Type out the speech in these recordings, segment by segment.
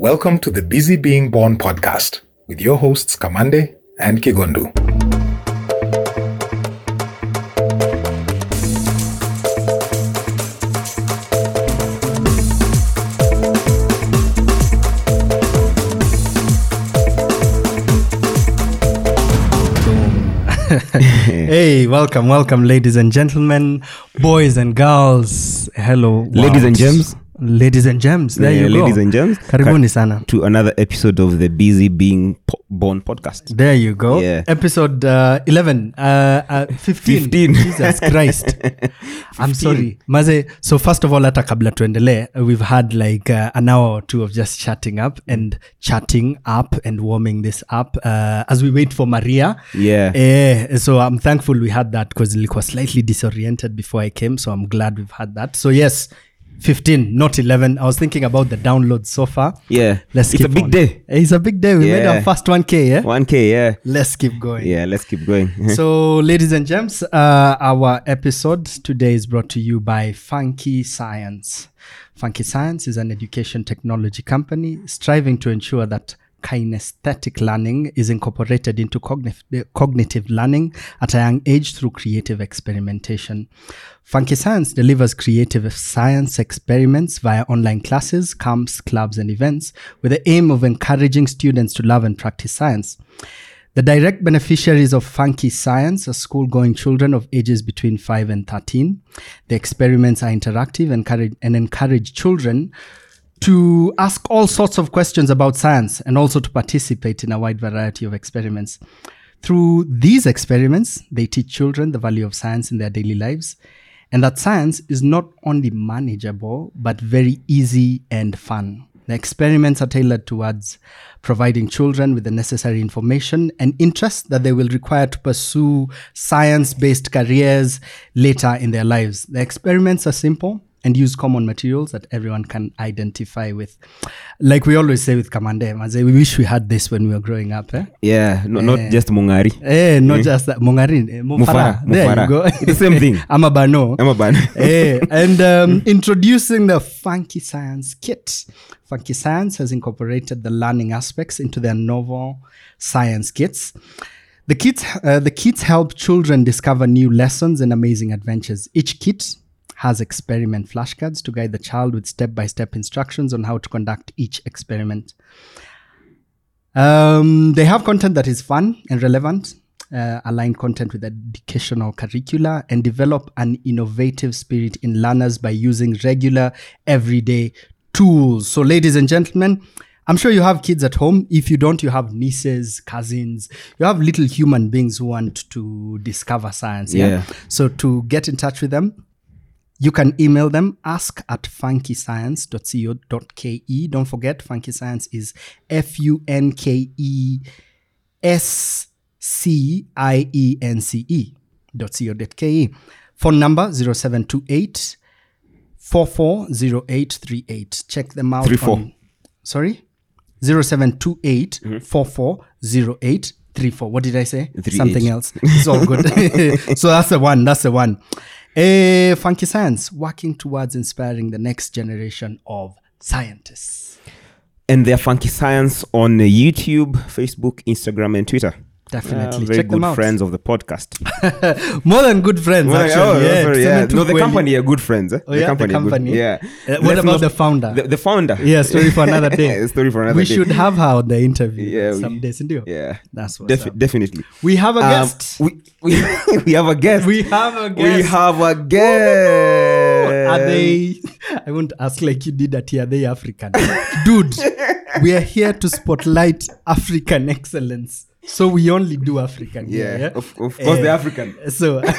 Welcome to the Busy Being Born podcast with your hosts Kamande and Kigondu. hey, welcome, welcome, ladies and gentlemen, boys and girls. Hello, Ladies and world. gems. Ladies and gems. There Yeah, you go. ladies and gems. Karibuni sana. to another episode of the Busy Being po- Born podcast. There you go. Yeah. Episode uh, 11, uh, uh, 15. 15. Jesus Christ. I'm sorry. Maze, so first of all, hata kabla tuendelee, uh, we've had like uh, an hour or two of just chatting up and chatting up and warming this up uh, as we wait for Maria. Yeah. Eh, so I'm thankful we had that because was slightly disoriented before I came. So I'm glad we've had that. So yes, 15, not 11. I was thinking about the downloads so far. Yeah. Let's it's a big on. day. It's a big day. We made our first 1K, yeah? 1K, yeah. Let's keep going. Yeah, let's keep going. So, ladies and gents, uh, our episode today is brought to you by Funke Science. Funke Science is an education technology company striving to ensure that kinesthetic learning is incorporated into cognitive, eh, cognitive learning at a young age through creative experimentation. Funke Science delivers creative science experiments via online classes, camps, clubs, and events with the aim of encouraging students to love and practice science. The direct beneficiaries of Funke Science are school going children of ages between 5 and 13. The experiments are interactive and encourage children to ask all sorts of questions about science and also to participate in a wide variety of experiments. Through these experiments, they teach children the value of science in their daily lives and that science is not only manageable but very easy and fun. The experiments are tailored towards providing children with the necessary information and interest that they will require to pursue science based careers later in their lives. The experiments are simple and use common materials that everyone can identify with. Like we always say with Kamande, Maze, we wish we had this when we were growing up. Eh? yeah, no, not just Mungari. Eh, not just that. Mongarin. Eh, Mufara. Mufara, There you go. It's the same thing. I'm a Bano. I'm a ban. Eh, and um, introducing the Funke Science Kit. Funke Science has incorporated the learning aspects into their novel science kits. The kits, uh, the kits help children discover new lessons and amazing adventures. Each kit has experiment flashcards to guide the child with step by step instructions on how to conduct each experiment. Um, they have content that is fun and relevant, uh, align content with educational curricula, and develop an innovative spirit in learners by using regular, everyday tools. So, ladies and gentlemen, I'm sure you have kids at home. If you don't, you have nieces, cousins, you have little human beings who want to discover science. Yeah. Yeah. So, to get in touch with them, you can email them ask at funkescience.co.ke. Don't forget, Funke Science is F U N K E S C I E N C E dot co.ke. Phone number 0728 440838. Check them out. 34. on- sorry? 0728 mm-hmm. 440834. What did I say? 38. Something else. It's all good. so that's the one. That's the one. Eh, Funke Science working towards inspiring the next generation of scientists. and they're Funke Science on YouTube, Facebook, Instagram, and Twitter. Definitely. Uh, very Check good friends of the podcast. More than good friends, Well, actually. oh, yeah, sorry, yeah. No, the company are good friends. Eh? Oh, yeah, the are good- company. Yeah. Uh, what Let's about not- the founder? The, the founder. Yeah, story for another day. story for another day. we day. should have her on the interview Yeah, we- some days, indio. Yeah. That's what's Defi- definitely. We have a Um, guest. we, we, we have a guest. we have a guest. We have a guest. Are they? I won't ask like you did at. Are they African, dude? we are here to spotlight African excellence. So we only do African. Yeah, here, of, of course Eh, they're African. So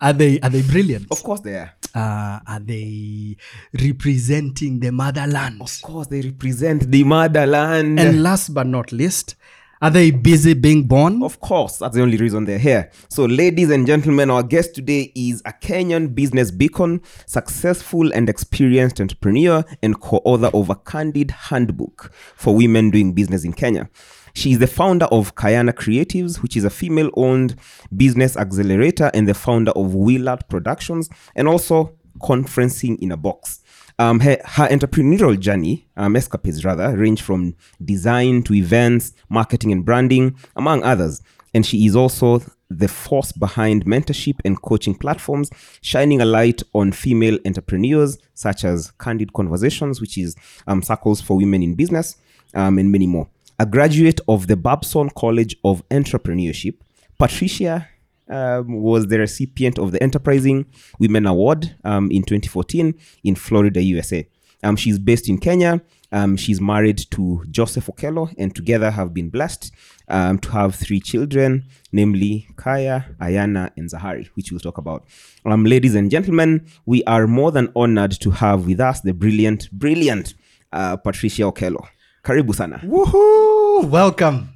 are they? Are they brilliant? Of course they are. Uh, are they representing the motherland? Of course they represent the motherland. And last but not least, are they busy being born? Of course, that's the only reason they're here. So, ladies and gentlemen, our guest today is a Kenyan business beacon, successful and experienced entrepreneur, and co author of a candid handbook for women doing business in Kenya. She is the founder of Kayana Creatives, which is a female owned business accelerator, and the founder of Willart Productions, and also Conferencing in a Box. Um, her, her entrepreneurial journey, um, escapades rather, range from design to events, marketing and branding, among others. And she is also the force behind mentorship and coaching platforms, shining a light on female entrepreneurs such as Candid Conversations, which is um, circles for women in business, um, and many more. A graduate of the Babson College of Entrepreneurship, Patricia um, was the recipient of the Enterprising Women Award um, in 2014 in Florida, USA. Um, she's based in Kenya. Um, she's married to Joseph Okelo and together have been blessed um, to have three children, namely Kaya, Ayana, and Zahari, which we'll talk about. Um, ladies and gentlemen, we are more than honored to have with us the brilliant, brilliant uh, Patricia Okelo. Karibu sana. Woohoo! Welcome.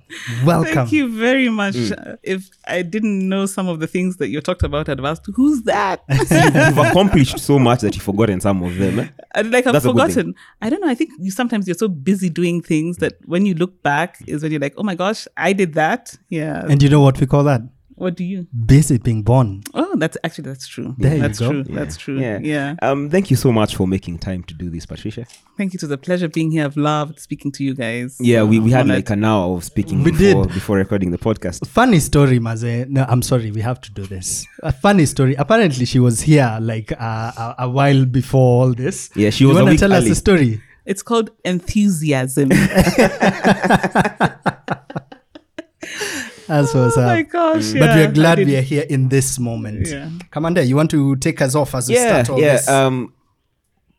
Welcome. Thank you very much. Mm. Uh, If I didn't know some of the things that you talked about, I'd asked, who's that? You've accomplished so much that you've forgotten some of them. eh? And like I've That's a good thing. forgotten. I don't know. I think you sometimes you're so busy doing things that when you look back is when you're like, oh my gosh, I did that. Yeah. And you know what we call that? What do you? Busy being born. Oh, that's actually that's true. There you that's go. true. That's true. Yeah. Yeah. Um, thank you so much for making time to do this, Patricia. Thank you. It was a pleasure being here. I've loved speaking to you guys. Yeah, we, we had like an hour of speaking We before, did. before recording the podcast. Funny story, Maze. No, I'm sorry. We have to do this. A funny story. Apparently, she was here like uh, a, a while before all this. Yeah, she was a wanna week tell us early. the story? It's called enthusiasm. That's what's oh up. my gosh. But yeah, we're glad we are here in this moment. Yeah. Kamande, you want to take us off as we Yeah, start all yeah. this? Um,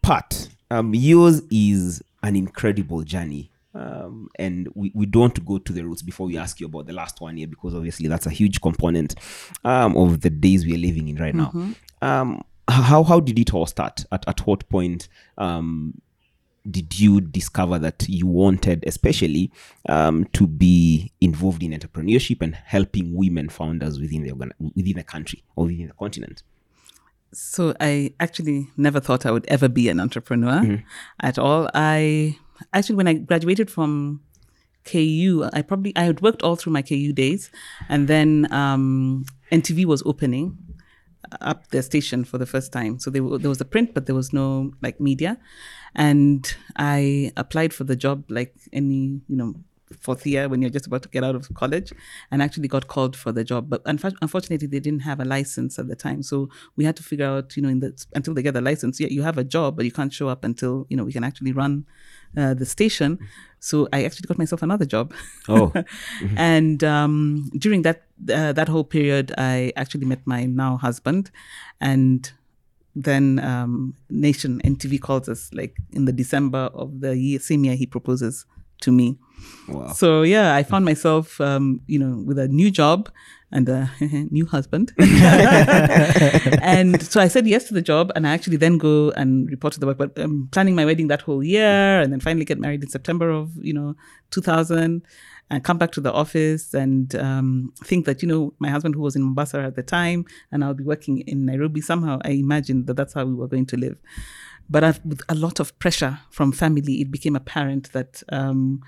Pat, um, yours is an incredible journey. Um, and we, we don't go to the roots before we ask you about the last one year because obviously that's a huge component um, of the days we are living in right now. Um, how how did it all start? At at what point um, did you discover that you wanted, especially, um, to be involved in entrepreneurship and helping women founders within the within the country or within the continent? So I actually never thought I would ever be an entrepreneur at all. I actually when I graduated from KU, I probably I had worked all through my KU days, and then um, NTV was opening up their station for the first time. So were- there was a print, but there was no like media, and I applied for the job like any you know fourth year when you're just about to get out of college, and actually got called for the job. But unf- unfortunately, they didn't have a license at the time, so we had to figure out you know in the until they get the license. Yeah, you have a job, but you can't show up until you know we can actually run uh, the station. So I actually got myself another job. Oh. and um, during that uh, that whole period, I actually met my now husband, and then um, Nation NTV calls us like in the December of the year, same year he proposes to me. Wow. So yeah, I found myself, um, you know, with a new job and a new husband. and so I said yes to the job, and I actually then go and report to the work. But I'm planning my wedding that whole year, and then finally get married in September of you know 2000, and come back to the office and um, think that you know my husband who was in Mombasa at the time, and I'll be working in Nairobi. Somehow I imagined that that's how we were going to live. But I've, with a lot of pressure from family, it became apparent that. Um,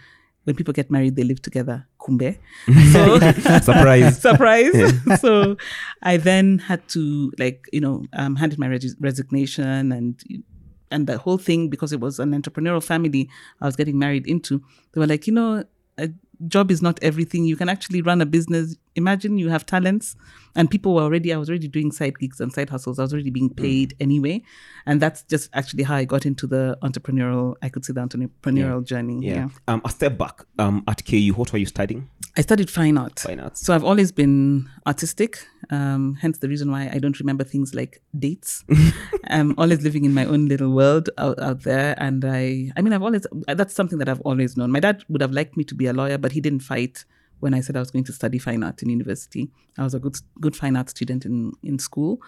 when people get married, they live together. Kumbe. So Surprise. surprise. so I then had to like you know um, handed my resi- resignation and and the whole thing because it was an entrepreneurial family I was getting married into. They were like, you know, a job is not everything. You can actually run a business. Imagine you have talents, and people were already. I was already doing side gigs and side hustles. I was already being paid anyway, and that's just actually how I got into the entrepreneurial. I could say the entrepreneurial journey. Yeah. yeah. Um, a step back. Um, at KU, what were you studying? I studied fine art. Fine arts. So I've always been artistic. Um, hence the reason why I don't remember things like dates. I'm always living in my own little world out, out there. And I, I mean, I've always, that's something that I've always known. My dad would have liked me to be a lawyer, but he didn't fight when I said I was going to study fine art in university. I was a good, good fine art student in, in school.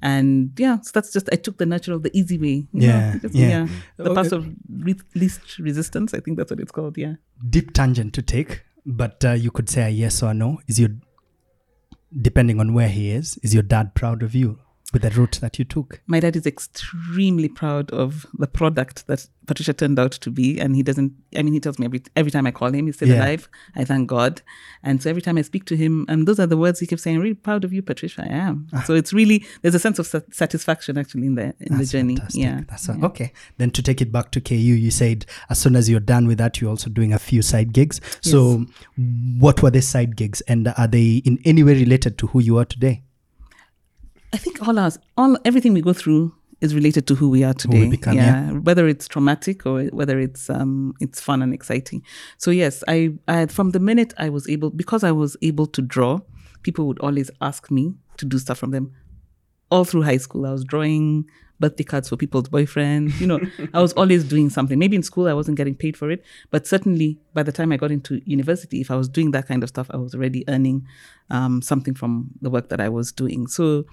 And yeah, so that's just, I took the natural, the easy way. you know, Yeah, just- yeah. The path of re- least resistance. I think that's what it's called. Yeah. Deep tangent to take, but uh, you could say a yes or no. Is your, depending on where he is, is your dad proud of you? With the route that you took. My dad is extremely proud of the product that Patricia turned out to be, and he doesn't. I mean, he tells me every every time I call him, he's still Yeah. alive. I thank God, and so every time I speak to him, and those are the words he keeps saying. Really proud of you, Patricia. I am. Ah. So it's really there's a sense of satisfaction actually in the in the journey. fantastic. Yeah. That's a- okay. Then to take it back to KU, you said as soon as you're done with that, you're also doing a few side gigs. So, what were the side gigs, and are they in any way related to who you are today? I think all us, all everything we go through is related to who we are today. become, yeah. whether it's traumatic or whether it's um it's fun and exciting. So yes, I, I from the minute I was able because I was able to draw, people would always ask me to do stuff from them. All through high school, I was drawing birthday cards for people's boyfriends. You know, I was always doing something. Maybe in school I wasn't getting paid for it, but certainly by the time I got into university, if I was doing that kind of stuff, I was already earning um, something from the work that I was doing. So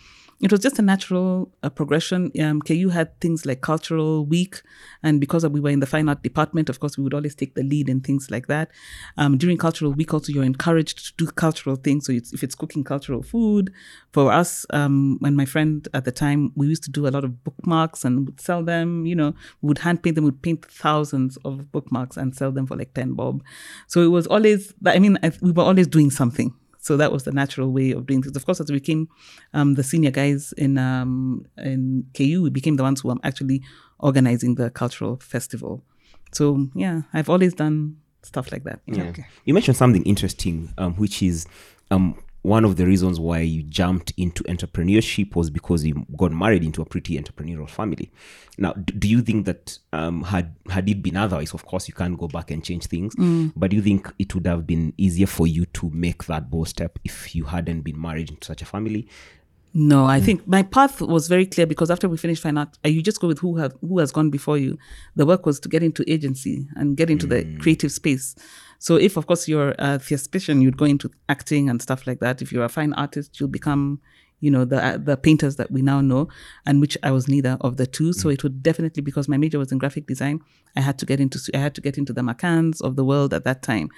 it was just a natural uh, progression. Um, KU had things like Cultural Week, and because we were in the fine art department, of course, we would always take the lead in things like that. Um, during Cultural Week, also, you're encouraged to do cultural things. So it's, if it's cooking cultural food, for us, um, and my friend at the time, we used to do a lot of bookmarks and would sell them. You know, we would hand paint them. We'd paint thousands of bookmarks and sell them for like ten bob. So it was always. I mean, I, we were always doing something. So that was the natural way of doing things. Of course, as we became um, the senior guys in um, in KU, we became the ones who were actually organizing the cultural festival. So yeah, I've always done stuff like that. Yeah. You mentioned something interesting, um, which is um, one of the reasons why you jumped into entrepreneurship was because you got married into a pretty entrepreneurial family. Now, do you think that um, had had it been otherwise, of course, you can't go back and change things, but do you think it would have been easier for you to make that bold step if you hadn't been married into such a family? No, I think my path was very clear because after we finished fine art, uh, you just go with who have who has gone before you. The work was to get into agency and get into the creative space. So if of course you're a thespian, you'd go into acting and stuff like that. If you're a fine artist, you'll become, you know, the uh, the painters that we now know, and which I was neither of the two. So it would definitely because my major was in graphic design, I had to get into I had to get into the McCanns of the world at that time,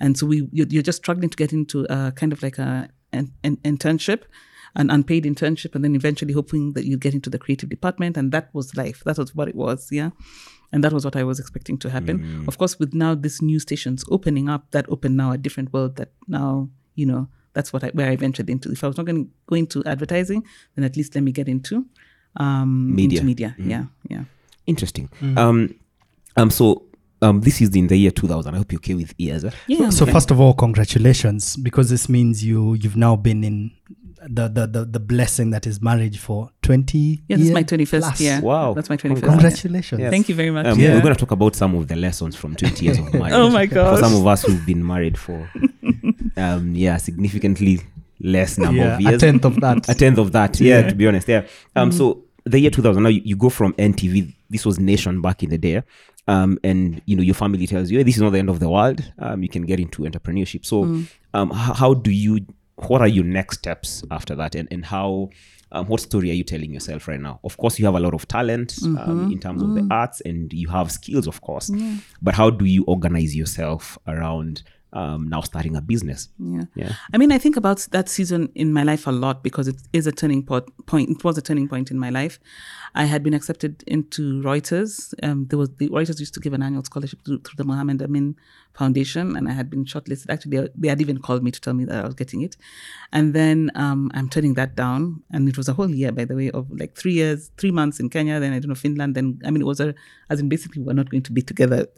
and so we you're, you're just struggling to get into a kind of like a an, an internship an unpaid internship and then eventually hoping that you'd get into the creative department. And that was life. That was what it was yeah and that was what i was expecting to happen of course with now this new stations opening up that opened now a different world that now you know that's what I, where i ventured into if i was not going to go into advertising then at least let me get into um Media. into media yeah yeah Interesting. Um, um, so um, this is in the year 2000. I hope you're okay with years. eh? yeah So okay. first of all, congratulations because this means you you've now been in the the the, the blessing that is marriage for twenty. yeah this is years my 21st plus. yeah Wow. that's my 21st yeah. Congratulations. thank you very much Um, yeah. We're going to talk about some of the lessons from 20 years of marriage. Oh my God. For some of us who've been married for, um, yeah, significantly less number Yeah, of years. a tenth of that. a tenth of that. Yeah, to be honest. Yeah. Um. So the year 2000. Now you, you go from NTV. This was Nation back in the day. Um. And you know your family tells you, hey, this is not the end of the world. Um. You can get into entrepreneurship. So, um. How, how do you? What are your next steps after that? And and how? Um, what story are you telling yourself right now? Of course, you have a lot of talent um, in terms of the arts, and you have skills, of course. But how do you organize yourself around um, now starting a business? Yeah. Yeah. I mean, I think about that season in my life a lot because it is a turning po- point. It was a turning point in my life. I had been accepted into Reuters. Um, there was the Reuters used to give an annual scholarship through, through the Mohammed Amin Foundation, and I had been shortlisted. Actually, they, they had even called me to tell me that I was getting it, and then um, I'm turning that down. And it was a whole year, by the way, of like three years, three months in Kenya. Then I don't know Finland. Then I mean, it was a as in basically we're not going to be together.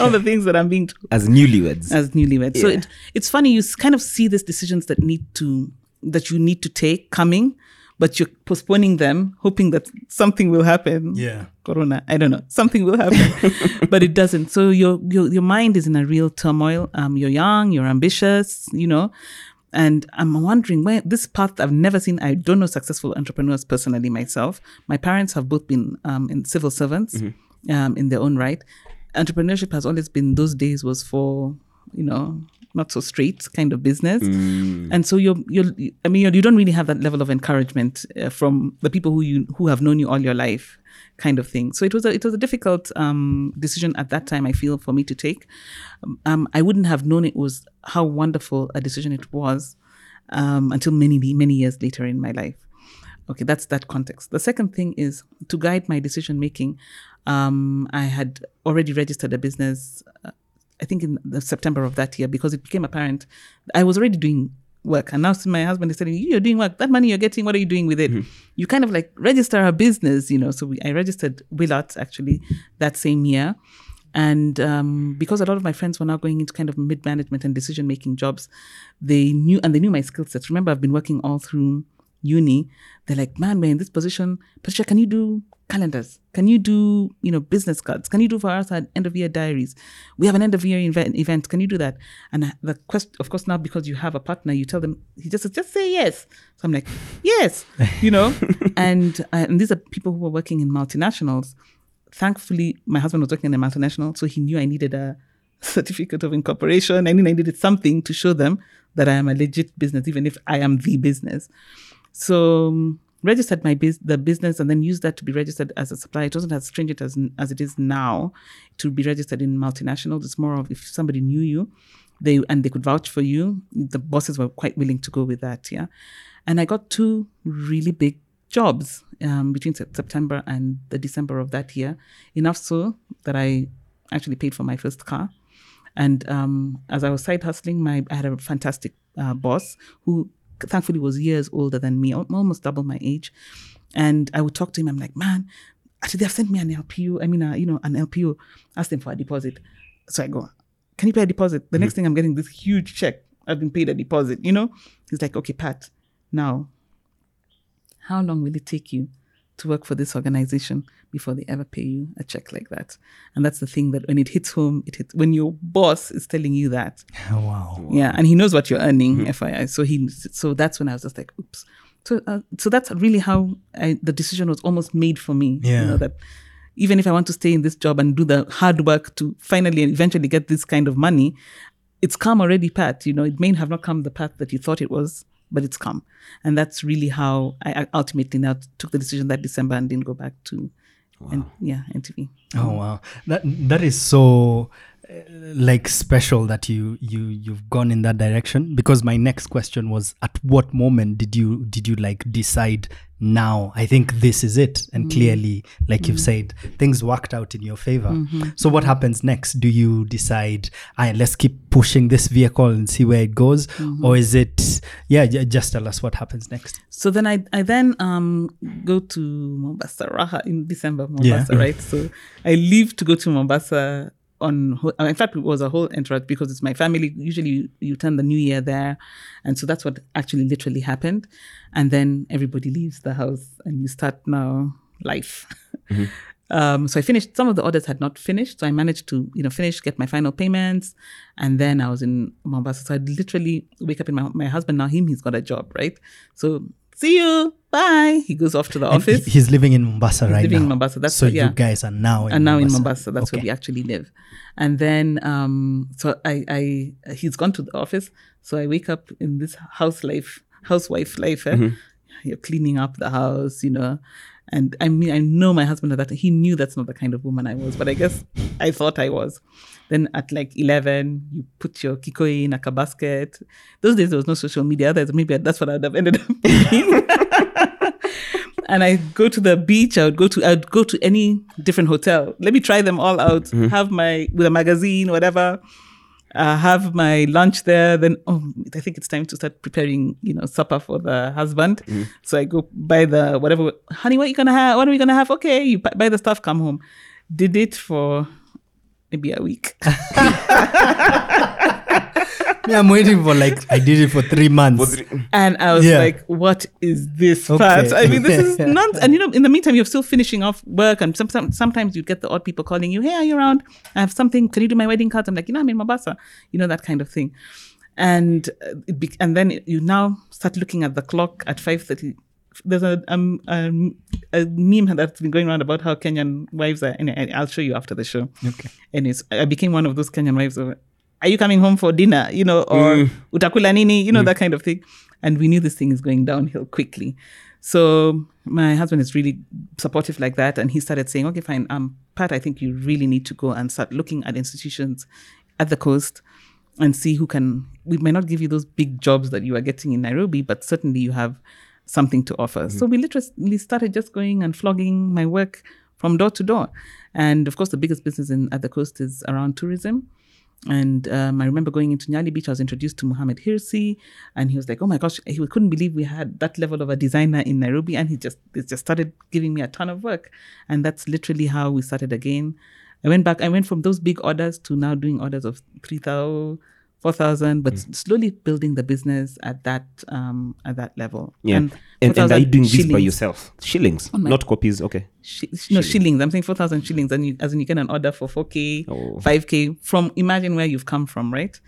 All the things that I'm being told As newlyweds. as newlyweds. So it, it's funny you kind of see these decisions that need to that you need to take coming, but you're postponing them, hoping that something will happen. Yeah. Corona, I don't know, something will happen, but it doesn't. So your your your mind is in a real turmoil. Um, you're young, you're ambitious, you know. And I'm wondering where this path I've never seen. I don't know successful entrepreneurs personally myself. My parents have both been um, in civil servants um, in their own right. Entrepreneurship has always been those days was for you know not so straight kind of business, and so you're you're I mean you're, you don't really have that level of encouragement uh, from the people who you who have known you all your life kind of thing. So it was a it was a difficult um, decision at that time. I feel for me to take. Um, I wouldn't have known it was how wonderful a decision it was um, until many many years later in my life. Okay, that's that context. The second thing is to guide my decision making. Um, I had already registered a business, uh, I think in the September of that year, because it became apparent I was already doing work. And now my husband is telling me, you're doing work. That money you're getting, what are you doing with it? You kind of like register a business, you know. So we, I registered Willart actually that same year. And um, because a lot of my friends were now going into kind of mid management and decision making jobs, they knew and they knew my skill sets. Remember, I've been working all through uni. They're like, man, we're in this position. Patricia, can you do calendars? Can you do, you know, business cards? Can you do for us our end of year diaries? We have an end of year event. event. Can you do that? And the question, of course, now because you have a partner, you tell them, he just says, just say yes. So I'm like, yes, you know, and uh, and these are people who were working in multinationals thankfully my husband was working in a multinational so he knew i needed a certificate of incorporation i knew i needed something to show them that i am a legit business even if i am the business so um, registered my the business and then used that to be registered as a supplier. It wasn't as stringent as, as it is now to be registered in multinationals. It's more of if somebody knew you they and they could vouch for you the bosses were quite willing to go with that yeah. And i got two really big jobs um, between September and the December of that year, enough so that I actually paid for my first car. And um, as I was side hustling, my I had a fantastic uh, boss who thankfully was years older than me, almost double my age. And I would talk to him. I'm like, man, actually they've sent me an LPO. I mean, uh, you know, an LPO. Ask them for a deposit. So I go, can you pay a deposit? The next thing I'm getting this huge check. I've been paid a deposit. You know, he's like, okay, Pat. Now how long will it take you to work for this organization before they ever pay you a check like that? And that's the thing that when it hits home, it hits when your boss is telling you that. Oh, wow. Yeah, and he knows what you're earning, FYI. So he, so that's when I was just like, oops. So, uh, so that's really how I, the decision was almost made for me. Yeah. You know, that even if I want to stay in this job and do the hard work to finally and eventually get this kind of money, it's come already, Pat. You know, it may have not come the path that you thought it was, but it's come. And that's really how I I ultimately now took the decision that December and didn't go back to, and yeah, NTV. Oh mm. wow, that that is so like special that you you you've gone in that direction. Because my next question was, at what moment did you did you like decide? Now I think this is it, and mm. clearly, like you've mm. said, things worked out in your favor. Mm-hmm. So what happens next? Do you decide, "Aye, let's keep pushing this vehicle and see where it goes, mm-hmm. or is it? Yeah, j- just tell us what happens next. So then I I then um go to Mombasa Raha in December Mombasa right. So I leave to go to Mombasa on in fact it was a whole entourage because it's my family. Usually you, you turn the new year there, and so that's what actually literally happened. And then everybody leaves the house and you start now life. Um, so I finished. Some of the orders had not finished, so I managed to, you know, finish, get my final payments, and then I was in Mombasa. So I literally wake up in my my husband now. Him, he's got a job, right? So see you, bye. He goes off to the And office. he's living in Mombasa right living now. in Mombasa, that's so what- yeah. you guys are now in and now Mombasa. in Mombasa, that's Okay. where we actually live. And then, um, so I, I, he's gone to the office. So I wake up in this house life, housewife life. Eh? You're cleaning up the house, you know. And I mean, I know my husband at that. He knew that's not the kind of woman I was, but I guess I thought I was. Then at like eleven, you put your kikoi in a basket. Those days there was no social media. There's maybe that's what I'd have ended up being. and I go to the beach. I would go to I would go to any different hotel. Let me try them all out. Mm-hmm. Have my with a magazine, whatever. Uh, have my lunch there. Then oh, I think it's time to start preparing, you know, supper for the husband. So I go buy the whatever. Honey, what are you gonna have? What are we gonna have? Okay, you buy the stuff. Come home. Did it for maybe a week. Yeah, I'm waiting for like I did it for three months. And I was Yeah. like, what is this Okay. part? I mean, this is nonsense. And you know, in the meantime, you're still finishing off work. And some, some, sometimes you get the odd people calling you, hey, are you around? I have something. Can you do my wedding cards? I'm like, you know, I'm in Mombasa. You know, that kind of thing. And uh, it be- and then you now start looking at the clock at 5.30. There's a, um, um, a meme that's been going around about how Kenyan wives are. And I- I'll show you after the show. Okay. And it's, I became one of those Kenyan wives of, are you coming home for dinner? You know, or mm. utakula nini? You know, mm. that kind of thing. And we knew this thing is going downhill quickly. So my husband is really supportive like that. And he started saying, okay, fine. Um, Pat, I think you really need to go and start looking at institutions at the coast and see who can, we might not give you those big jobs that you are getting in Nairobi, but certainly you have something to offer. Mm-hmm. So we literally started just going and flogging my work from door to door. And of course, the biggest business in at the coast is around tourism. And um, I remember going into Nyali Beach, I was introduced to Muhammad Hirsi, and he was like, "Oh my gosh!" He couldn't believe we had that level of a designer in Nairobi, and he just he just started giving me a ton of work, and that's literally how we started again. I went back. I went from those big orders to now doing orders of three thousand, four thousand, but Mm. slowly building the business at that um at that level. Yeah. And, and, 4,000 are you doing this by yourself? Shillings, my- not copies. Okay. Shi- no shillings. I'm saying four thousand shillings, and you, as in you get an order for four k, Oh. five k. From imagine where you've come from, right?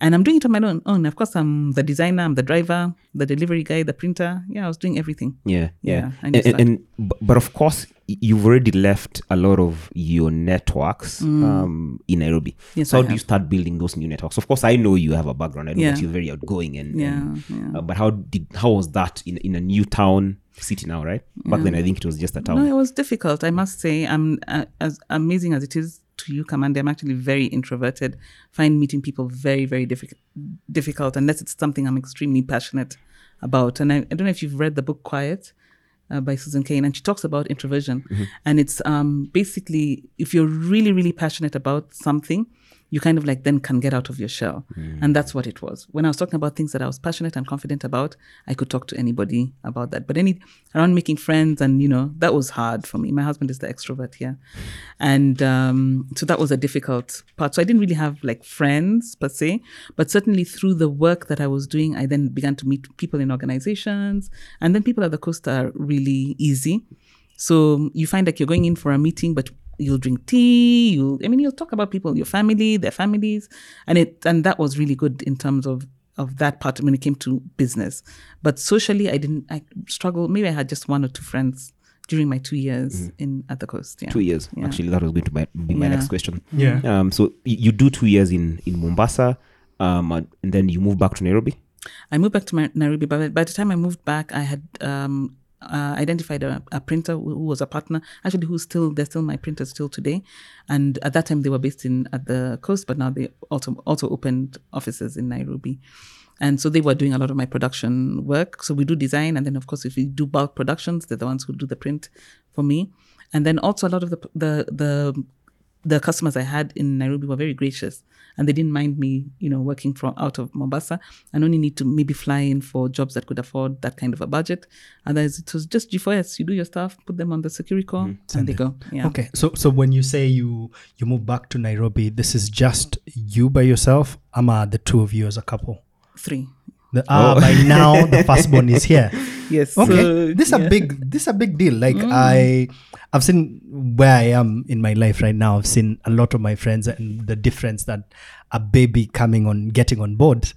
And I'm doing it on my own. own. Of course, I'm the designer, I'm the driver, the delivery guy, the printer. Yeah, I was doing everything. Yeah, yeah. Yeah, and, and, and but of course, y- you've already left a lot of your networks um, in Nairobi. Mm. Yes, so how do you start building those new networks? Of course, I know you have a background. I know Yeah. that you're very outgoing, and, Yeah, and yeah. uh, but how did how was that in in a new town city now? Right back then, I think it was just a town. No, it was difficult. I must say, I'm uh, as amazing as it is to you, Kamande. I'm actually very introverted. Find meeting people very, very difficult, difficult unless it's something I'm extremely passionate about. And I, I don't know if you've read the book Quiet. Uh, by Susan Cain, and she talks about introversion, and it's um, basically if you're really, really passionate about something, you kind of like then can get out of your shell, and that's what it was. When I was talking about things that I was passionate and confident about, I could talk to anybody about that. But any around making friends, and you know, that was hard for me. My husband is the extrovert here, and um, so that was a difficult part. So I didn't really have like friends per se, but certainly through the work that I was doing, I then began to meet people in organizations, and then people at the coast are really easy. So you find like you're going in for a meeting, but you'll drink tea. You'll, I mean, you'll talk about people, your family, their families, and it, and that was really good in terms of of that part when it came to business. But socially, I didn't. I struggled. Maybe I had just one or two friends during my two years in at the coast. Yeah, Two years. Yeah. Actually, that was going to be, be my Yeah. next question. Yeah. Um. So you do two years in in Mombasa, um, and and then you move back to Nairobi. I moved back to my, Nairobi, but by the time I moved back, I had um, uh, identified a, a printer who, was a partner. Actually, who's still they're still my printers still today. And at that time, they were based in at the coast, but now they also also opened offices in Nairobi. And so they were doing a lot of my production work. So we do design, and then of course, if we do bulk productions, they're the ones who do the print for me. And then also a lot of the the the the customers I had in Nairobi were very gracious and they didn't mind me, you know, working from out of Mombasa and only need to maybe fly in for jobs that could afford that kind of a budget. Otherwise, it was just G4S. You do your stuff, put them on the security call, mm-hmm. and they go. Yeah. Okay, so so when you say you you move back to Nairobi, this is just you by yourself, ama the two of you as a couple. Three. The, ah, by now the firstborn is here. Yes. Okay, so, this is a big this is a big deal. Like I, I've seen where I am in my life right now. I've seen a lot of my friends and the difference that a baby coming on, getting on board,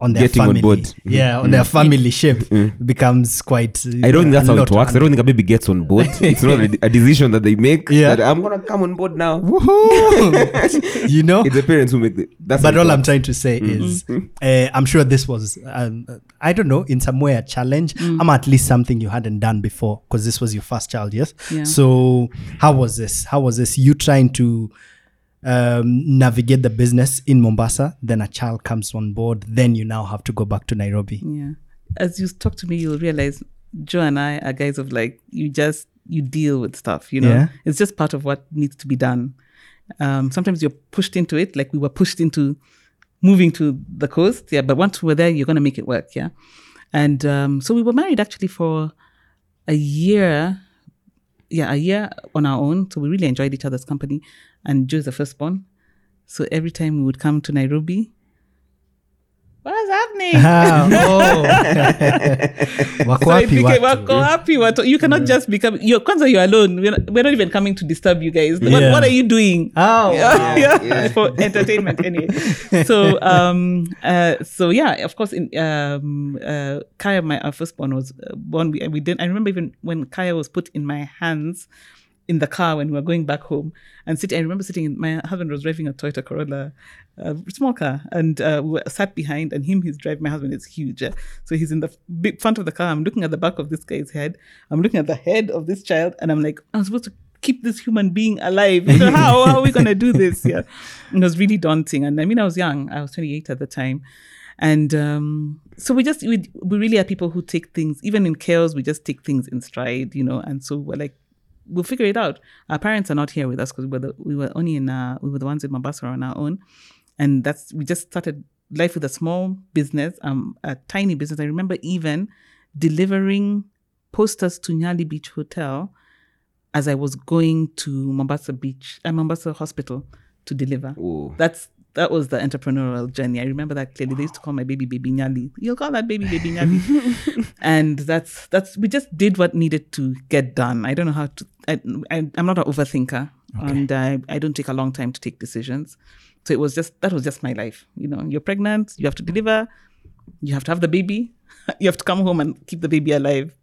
on their Getting on family, board. Mhm. yeah, on their family ship becomes quite. I don't think that's how it works. I don't think a baby gets on board. it's not a, a decision that they make. Yeah. that I'm gonna come on board now. You know, It's the parents who make the. That's but how it all I'm trying to say is, uh, I'm sure this was, um, I don't know, in some way a challenge. I'm at least something you hadn't done before because this was your first child, yes. Yeah. So how was this? How was this? You trying to um, navigate the business in Mombasa, then a child comes on board, then you now have to go back to Nairobi. Yeah. As you talk to me, you'll realize Joe and I are guys of like, you just, you deal with stuff, you know? Yeah. It's just part of what needs to be done. Um, sometimes you're pushed into it, like we were pushed into moving to the coast. Yeah. But once we're there, you're going to make it work. Yeah. And um, so we were married actually for a year. Yeah, a year on our own. So we really enjoyed each other's company. And Joe's the firstborn. So every time we would come to Nairobi, what's happening? Ah, oh. Wako So became watu? wako happy watu. You cannot just become you're kwanza you're alone. We're not, we're not even coming to disturb you guys. What, Yeah. what are you doing? Oh, yeah, yeah, yeah, yeah. for entertainment anyway. So um uh so yeah, of course in um uh Kaya my our firstborn was uh, born we, we didn't I remember even when Kaya was put in my hands in the car when we were going back home and sitting I remember sitting in my husband was driving a Toyota Corolla a small car and uh, we were sat behind and him he's driving my husband is huge. So he's in the big front of the car. I'm looking at the back of this guy's head. I'm looking at the head of this child and I'm like I'm supposed to keep this human being alive. Know, how, how are we going to do this yeah it was really daunting. And I mean I was young. I was 28 at the time. And um so we just we, we really are people who take things even in chaos we just take things in stride you know? And so we're like we'll figure it out our parents are not here with us because we, were the- we were only in uh, we were the ones in Mombasa on our own and that's we just started life with a small business um a tiny business i remember even delivering posters to Nyali Beach Hotel as I was going to Mombasa Beach, uh, Mombasa Hospital to deliver. Ooh. That's that was the entrepreneurial journey. I remember that clearly. They used to call my baby baby Nyali. You'll call that baby baby Nyali. and that's that's we just did what needed to get done. I don't know how to. I, I I'm not an overthinker, and I I don't take a long time to take decisions. So it was just that was just my life. You know, you're pregnant, you have to deliver, you have to have the baby, you have to come home and keep the baby alive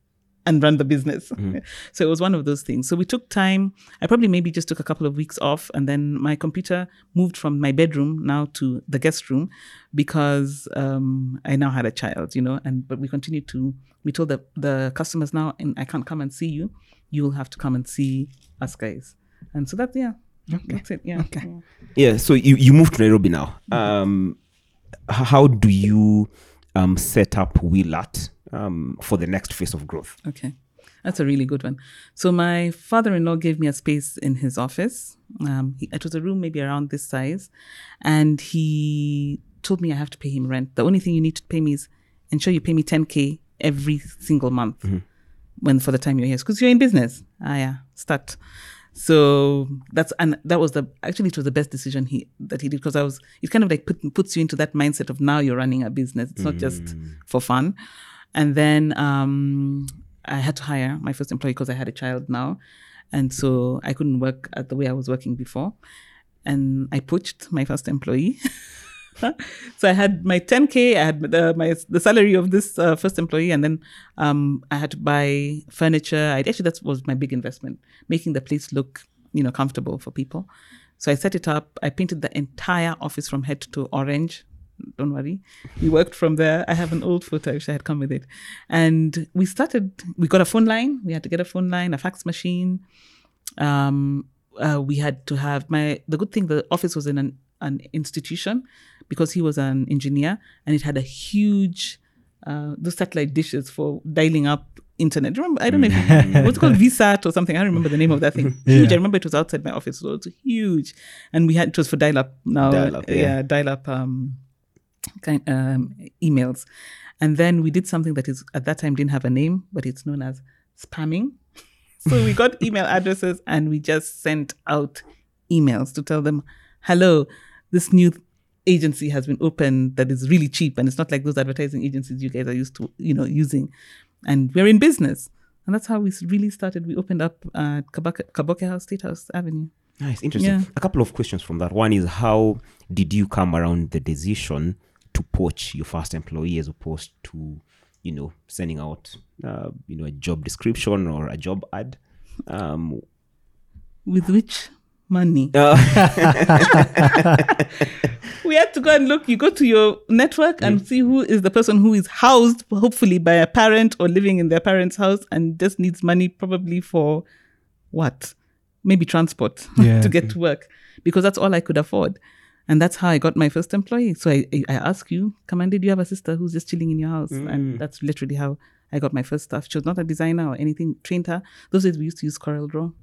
and run the business. so it was one of those things. So we took time. I probably maybe just took a couple of weeks off, and then my computer moved from my bedroom now to the guest room because um, I now had a child, you know. And but we continued to. We told the the customers now, and I can't come and see you. You will have to come and see us guys. And so that's yeah. That's it. Yeah. Okay. yeah. Yeah, so you, you moved to Nairobi now. Um, how do you um, set up Willart um, for the next phase of growth? Okay. That's a really good one. So my father-in-law gave me a space in his office. Um, he, it was a room maybe around this size, and he told me I have to pay him rent. The only thing you need to pay me is ensure you pay me 10k every single month when for the time you're here, because you're in business. Ah, yeah, start. So that's and that was the actually it was the best decision he that he did because I was it kind of like put, puts you into that mindset of now you're running a business. It's not just for fun. And then um, I had to hire my first employee because I had a child now, and so I couldn't work at the way I was working before. And I poached my first employee. so I had my 10k. I had the, my the salary of this uh, first employee, and then um, I had to buy furniture. I actually that was my big investment, making the place look you know comfortable for people. So I set it up. I painted the entire office from head to toe orange. Don't worry, we worked from there. I have an old photo. I wish I had come with it. And we started. We got a phone line. We had to get a phone line, a fax machine. Um, uh, we had to have my. The good thing, the office was in an an institution because he was an engineer, and it had a huge uh, those satellite dishes for dialing up internet. Remember, I don't know if what's called VSAT or something. I don't remember the name of that thing. Huge. I remember it was outside my office, so it was huge, and we had it was for dial up now. Dial-up, yeah. yeah, dial up um, kind um, emails, and then we did something that is at that time didn't have a name, but it's known as spamming. So we got email addresses and we just sent out emails to tell them, hello, this new agency has been opened that is really cheap and it's not like those advertising agencies you guys are used to, you know, using. And we're in business. And that's how we really started. We opened up at Kabaka, Kaboke House, State House Avenue. Nice, interesting. Yeah. A couple of questions from that. One is how did you come around the decision to poach your first employee as opposed to, you know, sending out, uh, you know, a job description or a job ad? Um, With which money? uh, we had to go and look. You go to your network and see who is the person who is housed, hopefully by a parent or living in their parent's house, and just needs money probably for what? Maybe transport Yeah. to get to work because that's all I could afford. And that's how I got my first employee. So I, I, ask you, Kamande, do you have a sister who's just chilling in your house? And that's literally how I got my first staff. She was not a designer or anything. Trained her. Those days we used to use CorelDRAW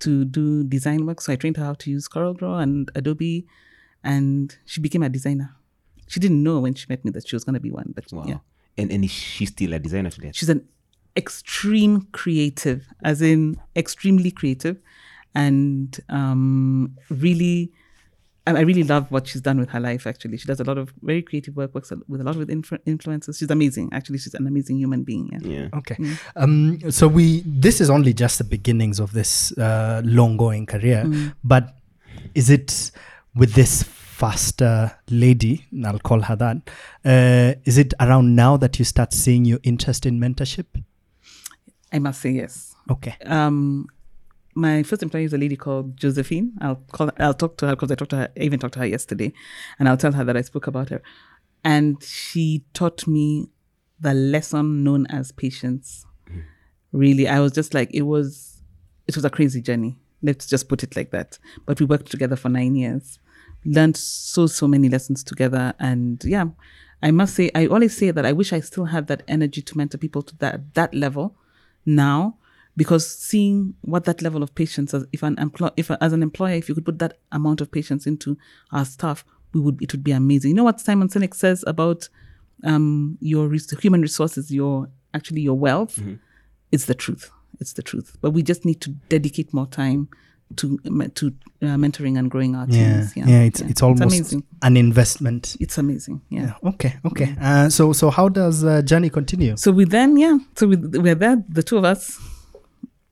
to do design work. So I trained her how to use CorelDRAW and Adobe, and she became a designer. She didn't know when she met me that she was going to be one, but wow. yeah, And, and is she still a designer today? she's an extreme creative, as in extremely creative, and um, really. I I really love what she's done with her life. Actually, she does a lot of very creative work. Works with a lot of influ- influencers. She's amazing. Actually, she's an amazing human being. Yeah. Yeah. Okay. Um, so we this is only just the beginnings of this uh, long going career, but is it with this faster lady, and I'll call her that, uh, is it around now that you start seeing your interest in mentorship? I must say yes. Okay. um, my first employee is a lady called Josephine. I'll call. I'll talk to her because I talked to her. I even talked to her yesterday, and I'll tell her that I spoke about her. And she taught me the lesson known as patience. Really, I was just like it was. It was a crazy journey. Let's just put it like that. But we worked together for nine years, learned so so many lessons together, and yeah, I must say, I always say that I wish I still had that energy to mentor people to that that level now, because seeing what that level of patience, as if an employ, if as an employer, if you could put that amount of patience into our staff, we would it would be amazing. You know what Simon Sinek says about um, your res- human resources, your actually your wealth. It's the truth. It's the truth. But we just need to dedicate more time to to uh, mentoring and growing our Yeah, teams. yeah, Yeah, it's it's almost amazing. an investment. It's amazing. Yeah. Yeah. Okay. Okay. Uh, so so how does uh, journey continue? So we then, yeah. So we, we're there, the two of us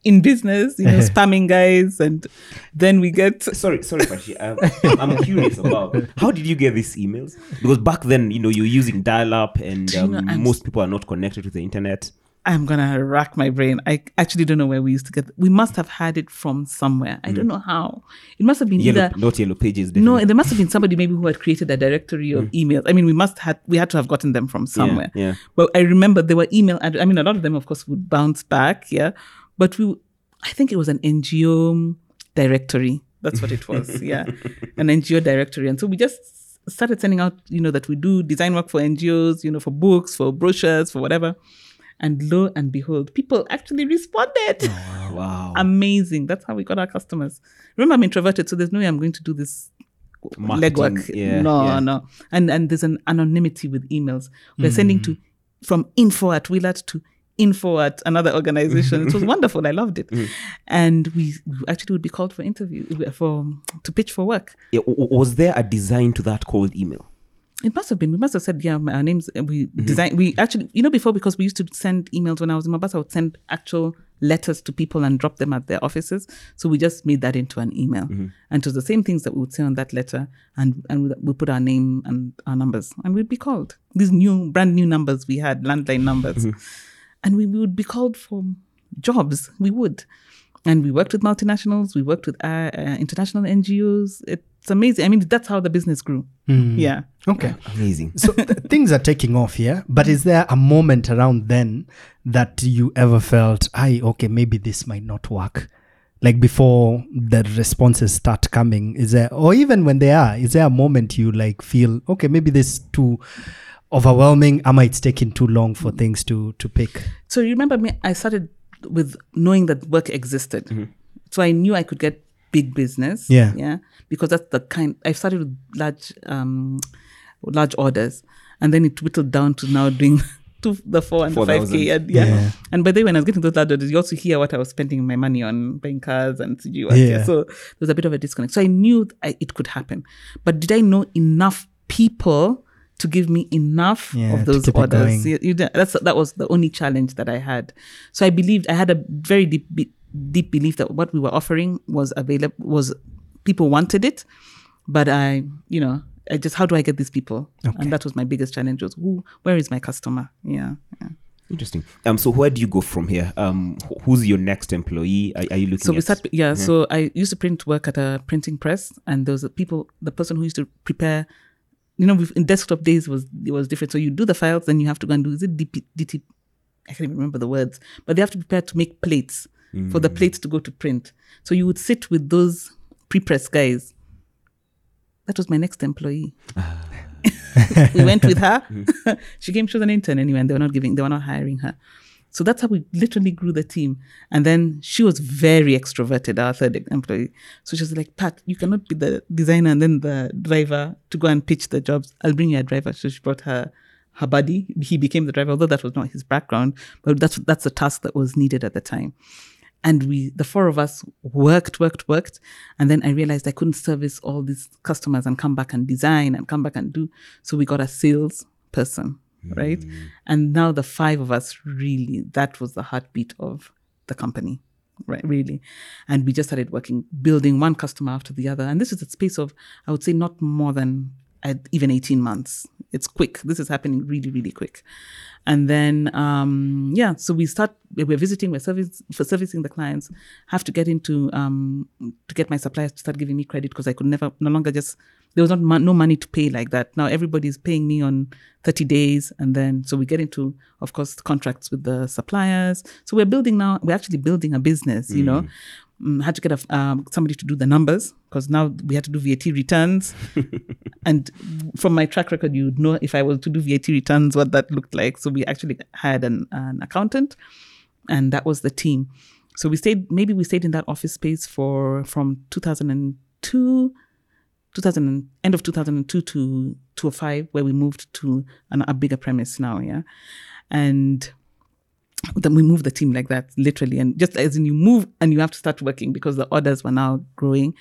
in business, you know, spamming guys, and then we get. Sorry, sorry, Pashi. Um, I'm curious about how did you get these emails? Because back then, you know, you're using dial-up, and you know, um, most people are not connected to the internet. I'm gonna rack my brain. I actually don't know where we used to get. We must have had it from somewhere. I don't know how. It must have been Yellow, either. not yellow pages. No, there must have been somebody maybe who had created a directory of emails. I mean, we must had we had to have gotten them from somewhere. yeah. But I remember there were email. I mean, a lot of them, of course, would bounce back. Yeah, but we, I think it was an NGO directory. That's what it was. yeah, an NGO directory, and so we just started sending out. You know that we do design work for NGOs. You know, for books, for brochures, for whatever. And lo and behold, people actually responded. Oh, wow. Amazing. That's how we got our customers. Remember, I'm introverted, so there's no way I'm going to do this Marketing, legwork. yeah, no, yeah. no. And and there's an anonymity with emails. We're sending mm. to from info at Willart to info at another organization. it was wonderful. I loved it. Mm. And we actually would be called for interview for to pitch for work. Yeah, was there a design to that cold email? It must have been. We must have said, yeah, our names. We mm-hmm. design. We actually, you know, before because we used to send emails when I was in Mombasa, I would send actual letters to people and drop them at their offices. So we just made that into an email, mm-hmm. and it was the same things that we would say on that letter, and and we, we put our name and our numbers, and we'd be called these new, brand new numbers we had, landline numbers, mm-hmm. And we, we would be called for jobs. We would. And we worked with multinationals. We worked with uh, uh, international NGOs. It's amazing. I mean, that's how the business grew. Yeah. Okay. Amazing. so th- things are taking off here but is there a moment around then that you ever felt i okay maybe this might not work like before the responses start coming is there or even when they are is there a moment you like feel okay maybe this too overwhelming am I it's taking too long for things to to pick So you remember me? I started with knowing that work existed, so I knew I could get big business. Yeah. yeah, because that's the kind. I started with large, um, large orders, and then it whittled down to now doing. To the four and the five k, and yeah. Yeah. And by the way, when I was getting those large orders, you also hear what I was spending my money on, buying cars and CG work. Yeah. So there was a bit of a disconnect. So I knew I, it could happen, but did I know enough people to give me enough Yeah, of those orders? You- you that's that was the only challenge that I had. So I believed I had a very deep deep belief that what we were offering was available was people wanted it, but I you know I just how do I get these people? And that was my biggest challenge was who where is my customer? Yeah. yeah. Interesting. Um. So where do you go from here? Um. Who's your next employee? Are, are you looking So we at? start yeah, So I used to print work at a printing press, and there was a people the person who used to prepare. You know, in desktop days was it was different. So you do the files, then you have to go and do is it DP, DT, I can't even remember the words, but they have to prepare to make plates for the mm. plates to go to print. So you would sit with those pre-press guys. That was my next employee. Ah. we went with her. Mm. she came, she was an intern anyway, and they were not giving, they were not hiring her. So that's how we literally grew the team. And then she was very extroverted, our third employee. So she was like, Pat, you cannot be the designer and then the driver to go and pitch the jobs. I'll bring you a driver. So she brought her her buddy. He became the driver, although that was not his background. But that's that's the task that was needed at the time. And we, the four of us, worked, worked, worked. And then I realized I couldn't service all these customers and come back and design and come back and do. So we got a sales person, right? Mm. And now the five of us really, that was the heartbeat of the company, right? Really. And we just started working, building one customer after the other. And this is a space of, I would say, not more than uh, even 18 months. It's quick. This is happening really, really quick. And then, um, yeah, so we start, we're visiting, we're service, for servicing the clients, have to get into, um, to get my suppliers to start giving me credit because I could never, no longer just, there was not no money to pay like that. Now everybody's paying me on 30 days. And then, so we get into, of course, contracts with the suppliers. So we're building now, we're actually building a business, you know, mm, had to get a, um, somebody to do the numbers because now we had to do VAT returns. and from my track record, you'd know if I was to do VAT returns what that looked like. So we actually had an, an accountant, and that was the team. So we stayed, maybe we stayed in that office space for from 2002, 2000, end of 2002 to 2005, where we moved to an, a bigger premise now. Yeah. And then we moved the team like that, literally. And just as in you move and you have to start working because the orders were now growing.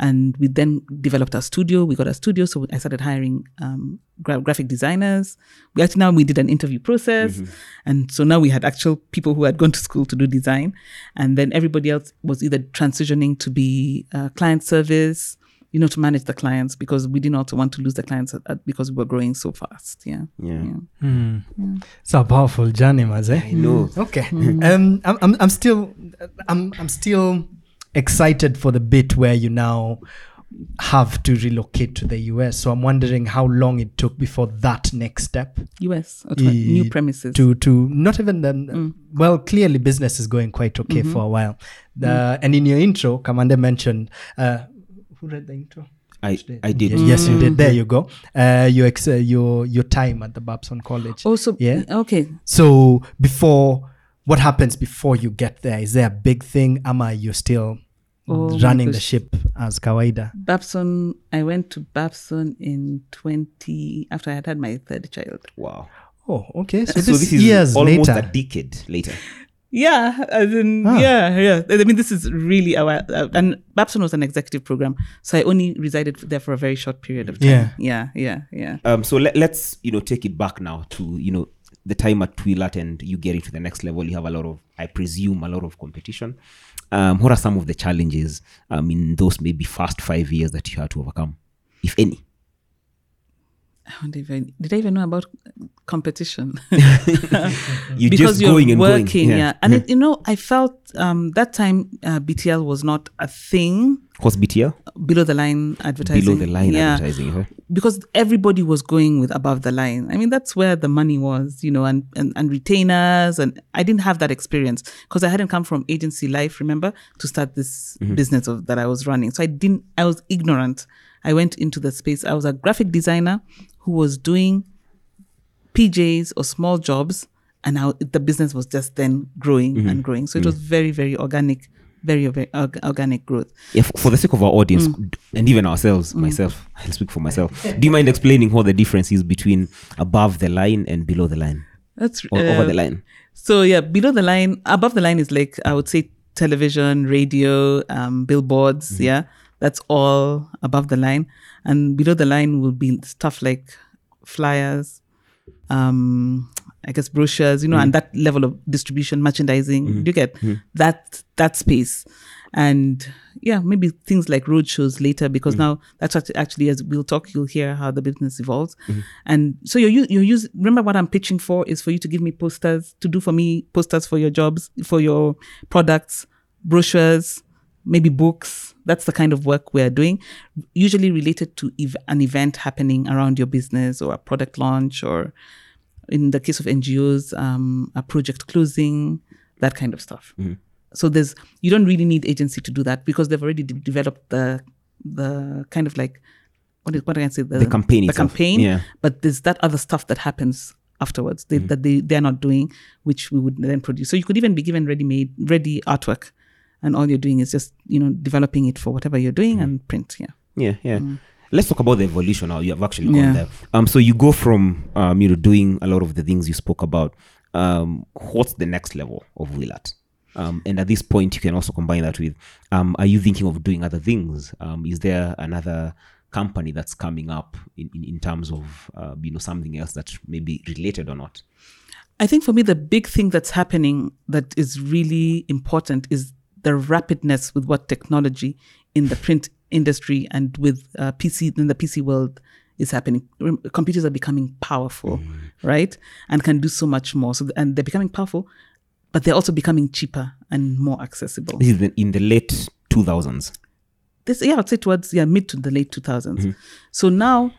And we then developed our studio. We got a studio. So I started hiring um, gra- graphic designers. We actually now we did an interview process. And so now we had actual people who had gone to school to do design. And then everybody else was either transitioning to be uh, client service, you know, to manage the clients because we didn't also want to lose the clients at, at- because we were growing so fast. Yeah. Yeah. Hmm. It's a powerful journey, Maze. I know. Hmm. Okay. Hmm. Um, I'm, I'm, I'm still, I'm, I'm still excited for the bit where you now have to relocate to the US. So I'm wondering how long it took before that next step US, or to new premises. to to not even then. Well, clearly business is going quite okay mm-hmm. for a while. The, mm-hmm. And in your intro, Kamande mentioned. Uh, who read the intro? I, I did. Ye- Yes, you did. There you go. Uh, your ex- uh, your your time at the Babson College. also, Yeah. okay. So before, what happens before you get there? Is there a big thing? Am I you're still Oh running the ship as Kawaida? Babson, I went to Babson in 20, after I had had my third child. Wow. Oh, okay. So, So this, this is years almost later. a decade later. Yeah, as in, Ah. yeah, yeah. I mean, this is really a while. Uh, and Babson was an executive program. So I only resided there for a very short period of time. Yeah. Yeah, yeah, yeah. Um, so let, let's you know take it back now to you know the time at Willart and you get it to the next level. You have a lot of, I presume, a lot of competition. Um, what are some of the challenges um, in those maybe first five years that you had to overcome, if any? I if I, did I even know about competition? You're because just you're going and working, going. yeah. And it, you know, I felt um, that time uh, BTL was not a thing. What's BTL? Below the line advertising. Below the line yeah. advertising. huh? because everybody was going with above the line. I mean, that's where the money was, you know, and, and, and retainers. And I didn't have that experience because I hadn't come from agency life, remember, to start this business of that I was running. So I didn't, I was ignorant. I went into the space. I was a graphic designer who was doing PJs or small jobs. And now the business was just then growing and growing. So it was very, very organic, very, very org- organic growth. Yeah, f- for the sake of our audience Mm. and even ourselves, myself, I'll speak for myself. Do you mind explaining what the difference is between above the line and below the line That's or uh, over the line? So yeah, below the line, above the line is like I would say television, radio, um, billboards. Mm-hmm. Yeah, that's all above the line, and below the line will be stuff like flyers, um, I guess brochures. You know, Mm-hmm. and that level of distribution, merchandising. Do you get that that space? And yeah, maybe things like roadshows later because Mm-hmm. now that's act- actually as we'll talk, you'll hear how the business evolves. Mm-hmm. And so you you use remember what I'm pitching for is for you to give me posters to do for me posters for your jobs for your products, brochures, maybe books. That's the kind of work we're doing, usually related to ev- an event happening around your business or a product launch or in the case of NGOs, um, a project closing, that kind of stuff. So there's you don't really need agency to do that because they've already de- developed the the kind of like what is what can I say the, The campaign the itself, campaign. yeah. But there's that other stuff that happens afterwards they, that they they're not doing, which we would then produce. So you could even be given ready made ready artwork, and all you're doing is just you know developing it for whatever you're doing and print. Yeah. Yeah, yeah. Let's talk about the evolution now. You have actually gone Yeah. there. Um, so you go from um, you know, doing a lot of the things you spoke about. Um, what's the next level of Willart? Um, and at this point, you can also combine that with, um, are you thinking of doing other things? Um, is there another company that's coming up in, in, in terms of, uh, you know, something else that may be related or not? I think for me, the big thing that's happening that is really important is the rapidness with what technology in the print industry and with uh, PC in the PC world is happening. Computers are becoming powerful, right, and can do so much more. So, and they're becoming powerful, but they're also becoming cheaper and more accessible. This is in the late 2000s. this yeah i'd say towards yeah mid to the late 2000s so now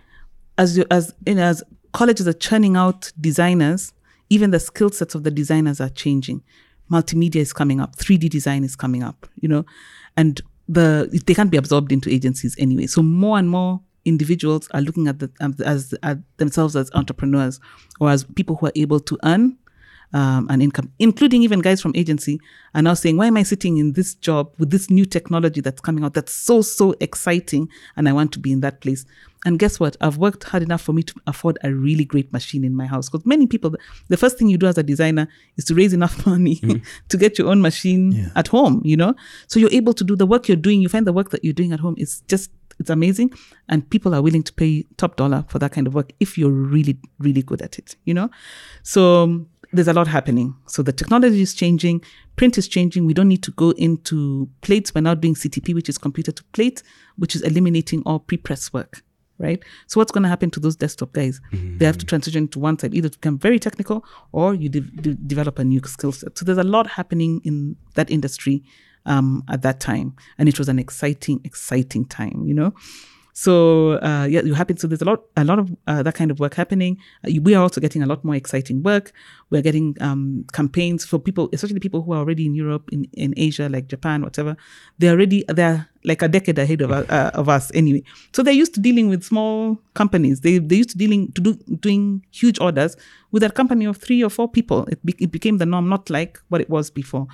as you as you know, as colleges are churning out designers even the skill sets of the designers are changing multimedia is coming up, 3D design is coming up, you know, and the they can't be absorbed into agencies anyway. So more and more individuals are looking at the um, as at themselves as entrepreneurs or as people who are able to earn um, an income, including even guys from agency, are now saying, "Why am I sitting in this job with this new technology that's coming out? That's so so exciting, and I want to be in that place." And guess what? I've worked hard enough for me to afford a really great machine in my house. Because many people, the first thing you do as a designer is to raise enough money mm-hmm. to get your own machine at home. You know, so you're able to do the work you're doing. You find the work that you're doing at home is just it's amazing and people are willing to pay top dollar for that kind of work if you're really really good at it you know so there's a lot happening so the technology is changing print is changing we don't need to go into plates we're now doing ctp which is computer to plate which is eliminating all pre-press work right? So what's going to happen to those desktop guys? They have to transition to one side. Either to become very technical or you de- de- develop a new skill set. So there's a lot happening in that industry um, at that time, and it was an exciting, exciting time. You know, so uh, yeah, you happen. So there's a lot, a lot of uh, that kind of work happening. Uh, we are also getting a lot more exciting work. We're getting um, campaigns for people, especially people who are already in Europe, in, in Asia, like Japan, whatever. They're already they're like a decade ahead of uh, of us anyway. So they're used to dealing with small companies. They they used to dealing to do doing huge orders with a company of three or four people. It, be, it became the norm, not like what it was before.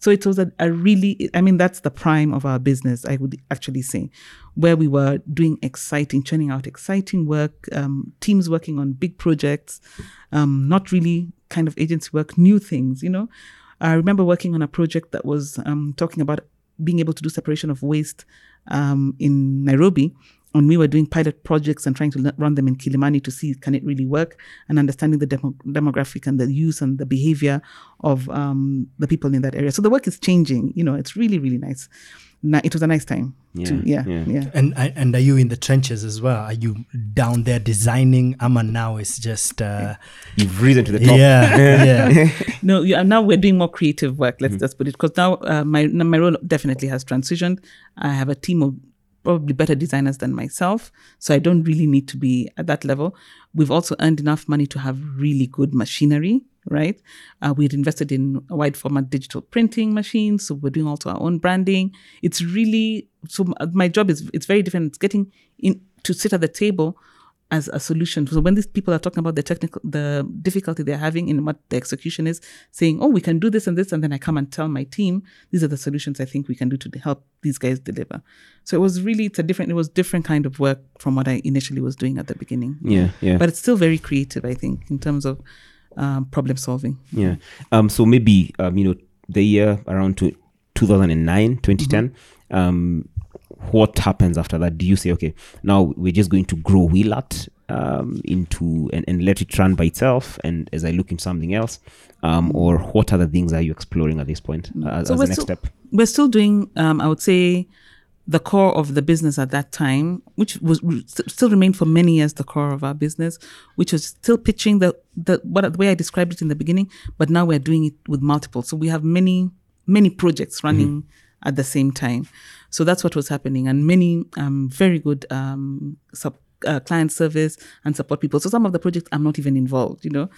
So it was a, a, really, I mean, that's the prime of our business, I would actually say, where we were doing exciting, churning out exciting work, um, teams working on big projects, um, not really kind of agency work, new things, you know. I remember working on a project that was um, talking about being able to do separation of waste um, in Nairobi and we were doing pilot projects and trying to run them in Kilimani to see can it really work and understanding the demo- demographic and the use and the behavior of um, the people in that area. So the work is changing. You know, it's really really nice. Na- it was a nice time. to, yeah, yeah. yeah. And and are you in the trenches as well? Are you down there designing? Ama now is just uh, You've risen to the top. yeah, yeah. No, you, now we're doing more creative work. Let's just put it because now uh, my my role definitely has transitioned. I have a team of probably better designers than myself, so I don't really need to be at that level. We've also earned enough money to have really good machinery. Right, uh, we'd invested in a wide format digital printing machines, so we're doing also our own branding. It's really so. My job is it's very different. It's getting in to sit at the table as a solution. So when these people are talking about the technical, the difficulty they're having in what the execution is, saying, "Oh, we can do this and this," and then I come and tell my team, "These are the solutions I think we can do to help these guys deliver." So it was really it's a different, it was different kind of work from what I initially was doing at the beginning. Yeah, yeah. But it's still very creative, I think, in terms of um, problem solving. Yeah. Um. So maybe um. You know, the year around to 2009, 2010. Um. What happens after that? Do you say, okay, now we're just going to grow Willart um, into and, and let it run by itself, and as I look into something else, um, or what other things are you exploring at this point uh, as, So as the next still, step? We're still doing, um, I would say, the core of the business at that time, which was still remained for many years the core of our business, which was still pitching the the what the way I described it in the beginning, but now we're doing it with multiple. So we have many many projects running at the same time. So that's what was happening, and many um, very good um, sub, uh, client service and support people. So some of the projects I'm not even involved, you know.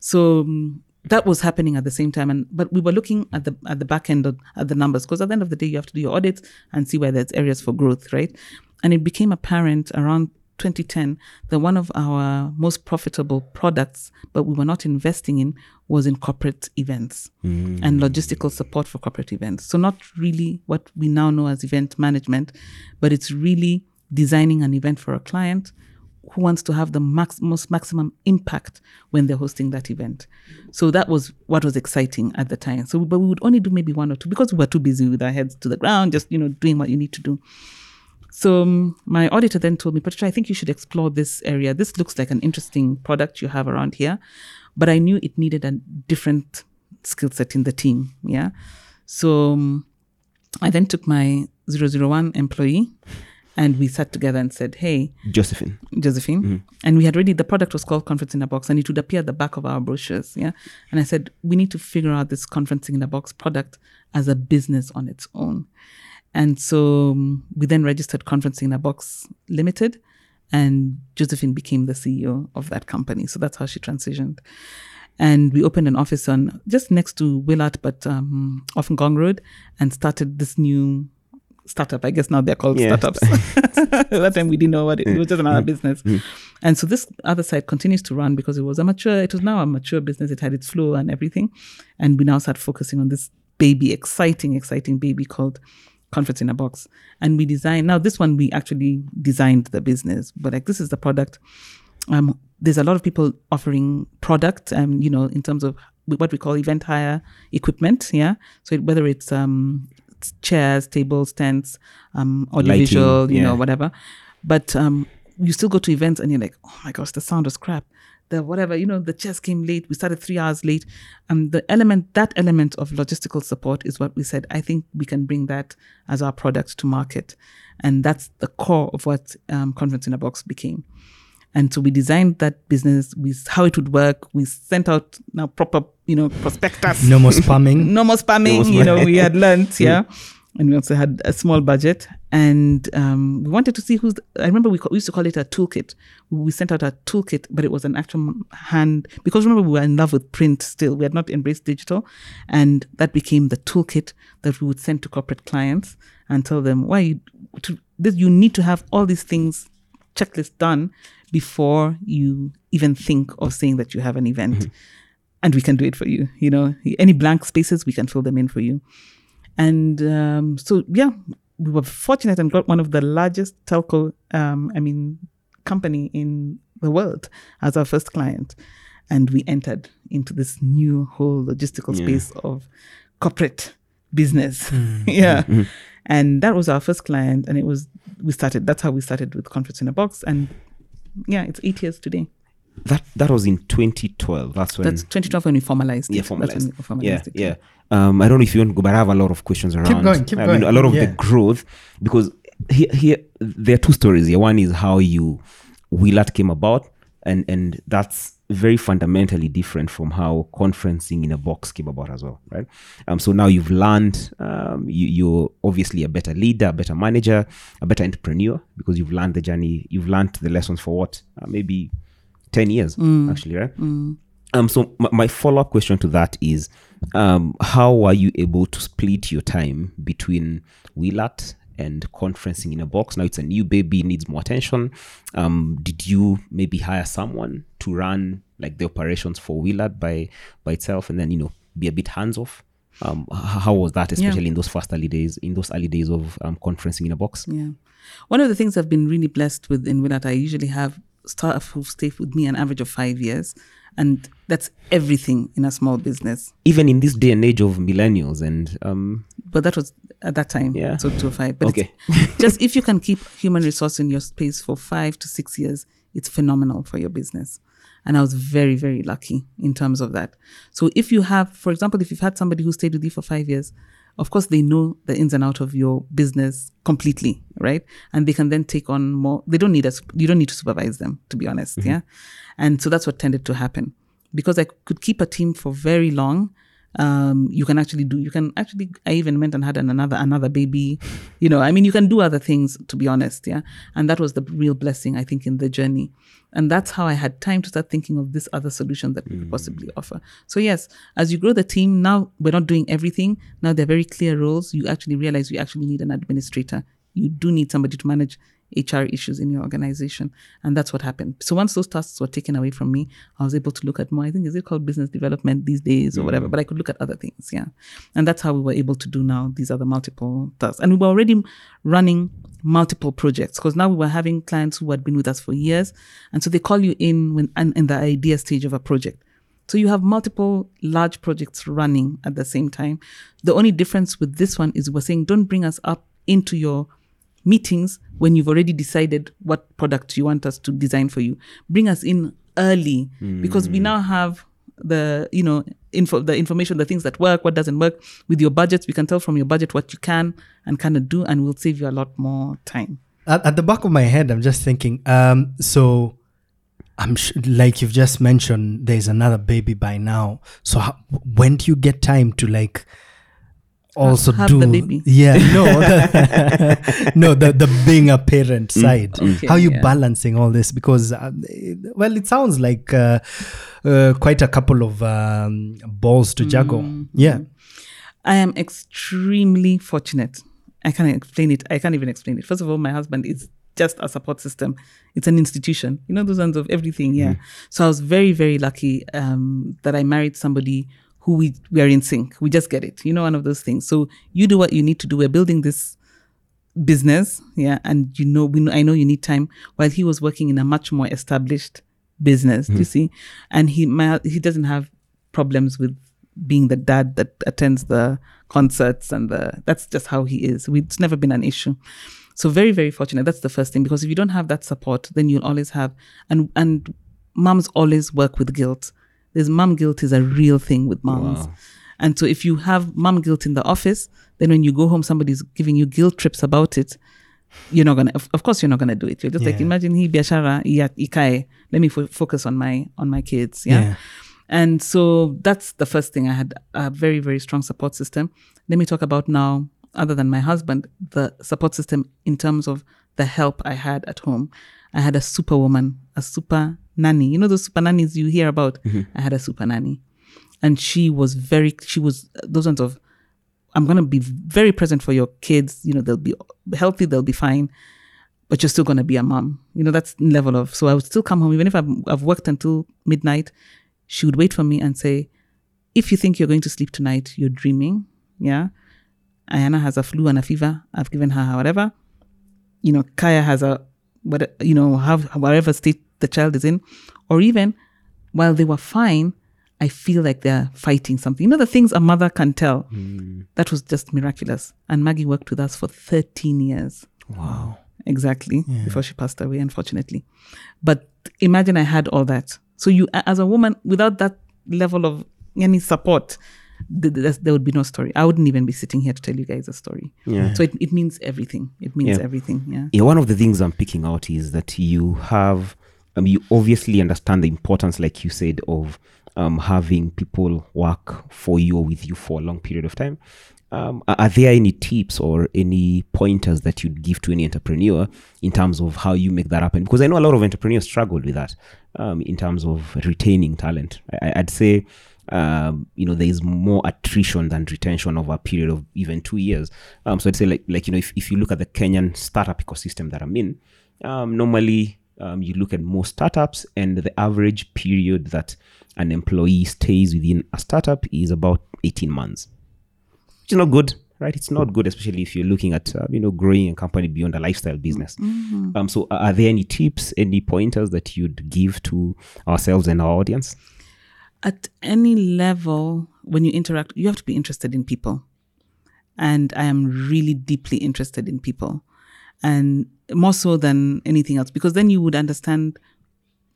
So um, that was happening at the same time, and but we were looking at the at the back end of at the numbers because at the end of the day you have to do your audits and see where there's areas for growth, right? And it became apparent around 2010 that one of our most profitable products, but we were not investing in, was in corporate events and mm. logistical support for corporate events. So not really what we now know as event management, but it's really designing an event for a client who wants to have the max, most maximum impact when they're hosting that event. So that was what was exciting at the time. So, but we would only do maybe one or two because we were too busy with our heads to the ground, just you know doing what you need to do. So um, my auditor then told me, Patricia, I think you should explore this area. This looks like an interesting product you have around here, but I knew it needed a different skill set in the team. Yeah, so um, I then took my 001 employee and we sat together and said, hey, Josephine. Josephine. And we had already, the product was called Conference in a Box and it would appear at the back of our brochures. Yeah. And I said, we need to figure out this Conferencing in a Box product as a business on its own. And so um, we then registered Conferencing in a Box Limited and Josephine became the CEO of that company. So that's how she transitioned. And we opened an office on just next to Willart, but um, off Ngong Road, and started this new startup. I guess now they're called Yeah. startups. that time we didn't know what it, it was just another business. And so this other side continues to run because it was a mature, it was now a mature business. It had its flow and everything. And we now start focusing on this baby, exciting, exciting baby called Conference in a Box. And we designed, now this one we actually designed the business, but like this is the product. Um, there's a lot of people offering product, um, you know, in terms of what we call event hire equipment. Yeah. So it, whether it's um, chairs, tables, tents, um, audiovisual, Lighting, you know, whatever. But um, you still go to events and you're like, oh my gosh, the sound was crap. The whatever, you know, the chairs came late. We started three hours late. Um, the element, that element of logistical support is what we said. I think we can bring that as our product to market, and that's the core of what um, Conference in a Box became. And so we designed that business with how it would work. We sent out now proper, you know, prospectus No more spamming. no more spamming. more you know, we had learnt, yeah. And we also had a small budget, and um, we wanted to see who's. I remember we, ca- we used to call it a toolkit. We sent out a toolkit, but it was an actual hand because remember we were in love with print still. We had not embraced digital, and that became the toolkit that we would send to corporate clients and tell them why you to this you need to have all these things checklist done before you even think of saying that you have an event and we can do it for you you know any blank spaces we can fill them in for you and um, so yeah we were fortunate and got one of the largest telco um, i mean company in the world as our first client and we entered into this new whole logistical space of corporate business yeah and that was our first client and it was we started that's how we started with conference in a box and yeah it's eight years today That that was in 2012. That's when that's 2012 when we formalized yeah, it. That's formalized. when we formalized yeah, it. yeah. Um, I don't know if you want to go, but I have a lot of questions around. Keep going, keep I mean, going. a lot of Yeah. the growth because here, here there are two stories here. One is how you Willart came about, and and that's very fundamentally different from how conferencing in a box came about as well, right? Um, so now you've learned, um, you, you're obviously a better leader, a better manager, a better entrepreneur because you've learned the journey, you've learned the lessons for what uh, maybe ten years actually, right? Um, so my, my follow up question to that is, um, how are you able to split your time between Willart and conferencing in a box? Now it's a new baby, needs more attention. Um, did you maybe hire someone to run like the operations for Willart by by itself, and then you know be a bit hands off? Um, how was that, especially in those first early days, in those early days of um, conferencing in a box? Yeah. One of the things I've been really blessed with in Willart, I usually have staff who stay with me an average of five years. And that's everything in a small business. Even in this day and age of millennials and um, But that was at that time. Yeah. So two or five. But Okay. just if you can keep human resource in your space for five to six years, it's phenomenal for your business. And I was very, very lucky in terms of that. So if you have, for example, if you've had somebody who stayed with you for five years, of course they know the ins and out of your business completely, right? And they can then take on more. They don't need us. You don't need to supervise them, to be honest. Mm-hmm. Yeah. And so that's what tended to happen because I could keep a team for very long. Um, you can actually do. You can actually. I even went and had an, another another baby. You know, I mean, you can do other things. To be honest, yeah. And that was the real blessing, I think, in the journey. And that's how I had time to start thinking of this other solution that we could possibly offer. So yes, as you grow the team, now we're not doing everything. Now they're very clear roles. You actually realize you actually need an administrator. You do need somebody to manage HR issues in your organization. And that's what happened. So once those tasks were taken away from me, I was able to look at more, I think, is it called business development these days or whatever? Mm. But I could look at other things. Yeah. And that's how we were able to do now these other multiple tasks. And we were already running multiple projects because now we were having clients who had been with us for years. And so they call you in when and in the idea stage of a project. So you have multiple large projects running at the same time. The only difference with this one is we're saying don't bring us up into your meetings when you've already decided what product you want us to design for you. Bring us in early because we now have the you know info the information the things that work what doesn't work with your budgets we can tell from your budget what you can and kind of do and we'll save you a lot more time At, at the back of my head, I'm just thinking. Um, so, I'm sh- like you've just mentioned, there's another baby by now. So, how, when do you get time to like also have do the baby. yeah no the, no the the being a parent side Okay, how are you yeah. balancing all this because uh, well it sounds like uh, uh, quite a couple of um, balls to juggle Mm-hmm. yeah I am extremely fortunate. I can't explain it. I can't even explain it. First of all, my husband is just a support system. It's an institution. You know those ones of everything. Yeah. So I was very, very lucky um, that I married somebody who we we are in sync. We just get it. You know, one of those things. So you do what you need to do. We're building this business, yeah, and you know, we know, I know you need time. While he was working in a much more established business, do you mm-hmm. see, and he my, he doesn't have problems with being the dad that attends the concerts and the that's just how he is. It's never been an issue. So very very fortunate. That's the first thing because if you don't have that support, then you'll always have and and moms always work with guilt. There's mom guilt is a real thing with moms. And so if you have mom guilt in the office, then when you go home, somebody's giving you guilt trips about it. You're not gonna, of, of course, you're not gonna do it. You're just like, imagine he biashara ikae. Let me fo- focus on my on my kids. Yeah? Yeah. And so that's the first thing. I had a very very strong support system. Let me talk about now, other than my husband, the support system in terms of the help I had at home. I had a superwoman, a super nanny. You know those super nannies you hear about. Mm-hmm. I had a super nanny. And she was very she was those ones of i'm going to be very present for your kids. You know they'll be healthy they'll be fine but you're still going to be a mom. You know that's level of so i would still come home. Even if I've, I've worked until midnight she would wait for me and say if you think you're going to sleep tonight you're dreaming. Yeah. Ayana has a flu and a fever. I've given her whatever you know kaya has a what you know have whatever state the child is in or even while they were fine I feel like they're fighting something. You know, the things a mother can tell. Hmm. That was just miraculous. And Maggie worked with us for 13 years. wow Exactly. Before she passed away, unfortunately. But imagine I had all that. So you, as a woman, without that level of any support, th- th- there would be no story. I wouldn't even be sitting here to tell you guys a story. Yeah. So it, it means everything. It means Yeah. everything. Yeah. yeah, one of the things I'm picking out is that you have, um, you obviously understand the importance, like you said, of um, having people work for you or with you for a long period of time. Um, are there any tips or any pointers that you'd give to any entrepreneur in terms of how you make that happen? Because I know a lot of entrepreneurs struggle with that um, in terms of retaining talent. I, I'd say um, you know, there is more attrition than retention over a period of even two years. Um, so I'd say like, like, you know, if, if you look at the Kenyan startup ecosystem that I'm in, um, normally um, you look at most startups and the average period that an employee stays within a startup is about 18 months, which is not good. Right, it's not good, especially if you're looking at uh, you know growing a company beyond a lifestyle business. Um, so, are there any tips, any pointers that you'd give to ourselves and our audience? At any level when you interact you have to be interested in people. And i am really deeply interested in people. And more so than anything else because then you would understand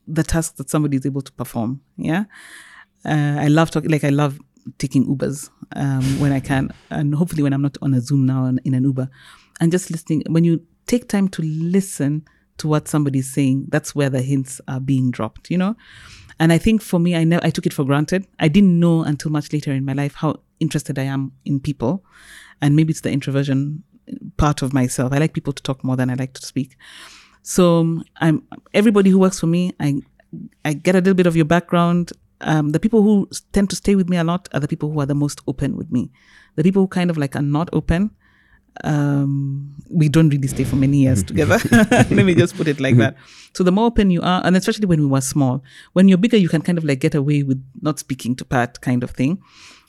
the task that somebody is able to perform yeah? Uh, i love talking like i love taking ubers um, when i can and hopefully when i'm not on a zoom now and in an uber. And just listening when you take time to listen to what somebody's saying that's where the hints are being dropped you know and I think for me, I never I took it for granted. I didn't know until much later in my life how interested I am in people, and maybe it's the introversion part of myself. I like people to talk more than I like to speak. So I'm everybody who works for me. I I get a little bit of your background. Um, the people who tend to stay with me a lot are the people who are the most open with me. The people who kind of like are not open, um, we don't really stay for many years together. Let me just put it like that. So the more open you are, and especially when we were small, when you're bigger, you can kind of like get away with not speaking to Pat kind of thing.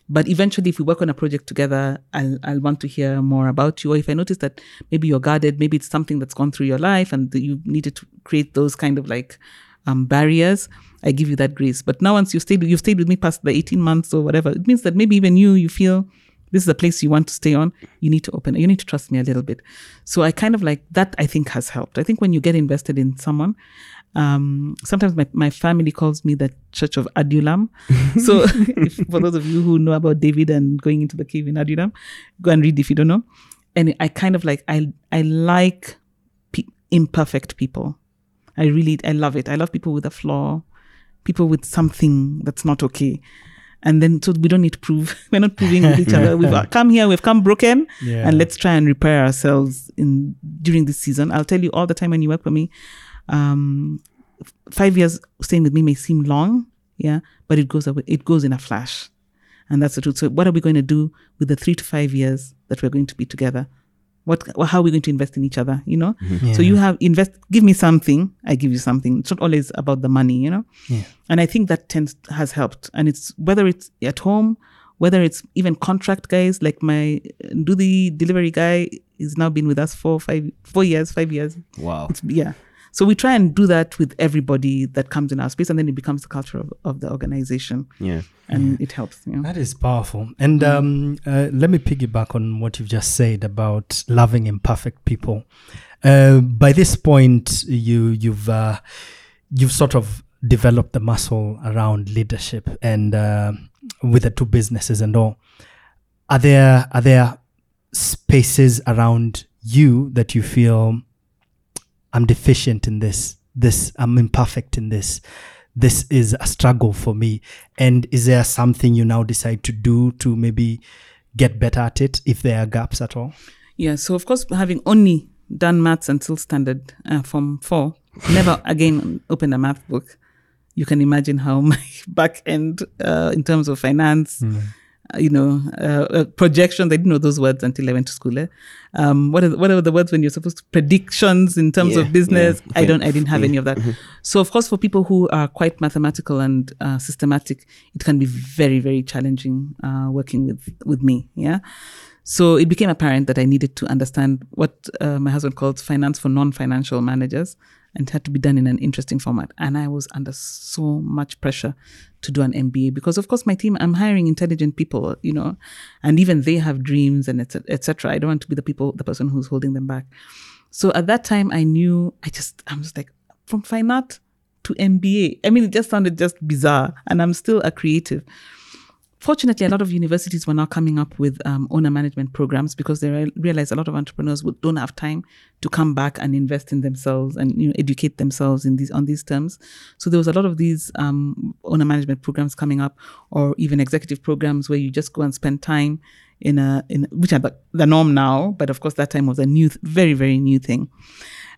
But eventually, if we work on a project together, I'll, I'll want to hear more about you. Or if I notice that maybe you're guarded, maybe it's something that's gone through your life and you needed to create those kind of like um, barriers, I give you that grace. But now, once you stayed, you've stayed with me past the 18 months or whatever, it means that maybe even you, you feel this is a place you want to stay on, you need to open, you need to trust me a little bit. So I kind of like that, I think has helped. I think when you get invested in someone, um, sometimes my, my family calls me the Church of Adullam. so if, for those of you who know about David and going into the cave in Adullam, go and read if you don't know. And I kind of like, I, I like pe- imperfect people. I really, I love it. I love people with a flaw, people with something that's not okay. And then, so we don't need to prove, we're not proving with each other. We've come here, we've come broken, Yeah. and let's try and repair ourselves in during this season. I'll tell you all the time when you work for me, um, five years staying with me may seem long, yeah, but it goes away, it goes in a flash. And that's the truth. So, what are we going to do with the three to five years that we're going to be together? What, how are we going to invest in each other? You know, mm-hmm. so you have invest. Give me something, I give you something. It's not always about the money, you know. Yeah. And I think that tends has helped. And it's whether it's at home, whether it's even contract guys like my do the delivery guy is now been with us for five four years, five years. Wow. It's yeah. So we try and do that with everybody that comes in our space, and then it becomes the culture of, of the organization, Yeah. and it helps. You know? That is powerful. And um, uh, let me piggyback on what you've just said about loving imperfect people. Uh, by this point, you you've uh, you've sort of developed the muscle around leadership and uh, with the two businesses and all. Are there are there spaces around you that you feel I'm deficient in this, this I'm imperfect in this, this is a struggle for me, and is there something you now decide to do to maybe get better at it if there are gaps at all? Yeah. So of course, having only done maths until standard uh, from four, never again opened a math book. You can imagine how my back end uh, in terms of finance, uh, you know, uh, projections. I didn't know those words until I went to school. Eh? Um, what are what are the words when you're supposed to predictions in terms Yeah, of business? yeah. I don't. I didn't have any of that. So of course, for people who are quite mathematical and uh, systematic, it can be very very challenging uh, working with with me. Yeah. So it became apparent that I needed to understand what uh, my husband calls finance for non-financial managers, and it had to be done in an interesting format. And I was under so much pressure to do an MBA because, of course, my team I'm hiring intelligent people, you know, and even they have dreams and etc. I don't want to be the people, the person who's holding them back. So at that time, I knew I just, I'm just like from fine art to MBA. I mean, it just sounded just bizarre, and I'm still a creative fortunately, a lot of universities were now coming up with um, owner management programs because they re- realized a lot of entrepreneurs would, don't have time to come back and invest in themselves and you know educate themselves in these on these terms. So there was a lot of these um, owner management programs coming up, or even executive programs where you just go and spend time in a in which are the, the norm now, but of course that time was a new, very very new thing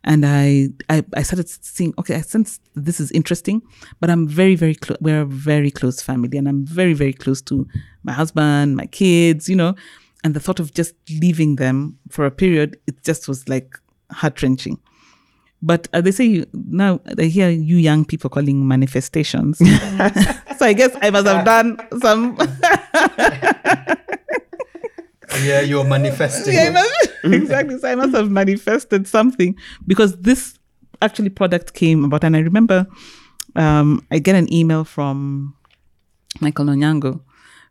and I, I I started seeing okay I sense this is interesting but I'm very very close we're a very close family and I'm very very close to my husband my kids you know? And the thought of just leaving them for a period it just was like heart wrenching but uh, they say you, now I hear you young people calling manifestations. So I guess I must have done some Yeah, you're manifesting. Yeah, must- exactly. So I must have manifested something because this actually product came about, and I remember um, I get an email from Michael Onyango,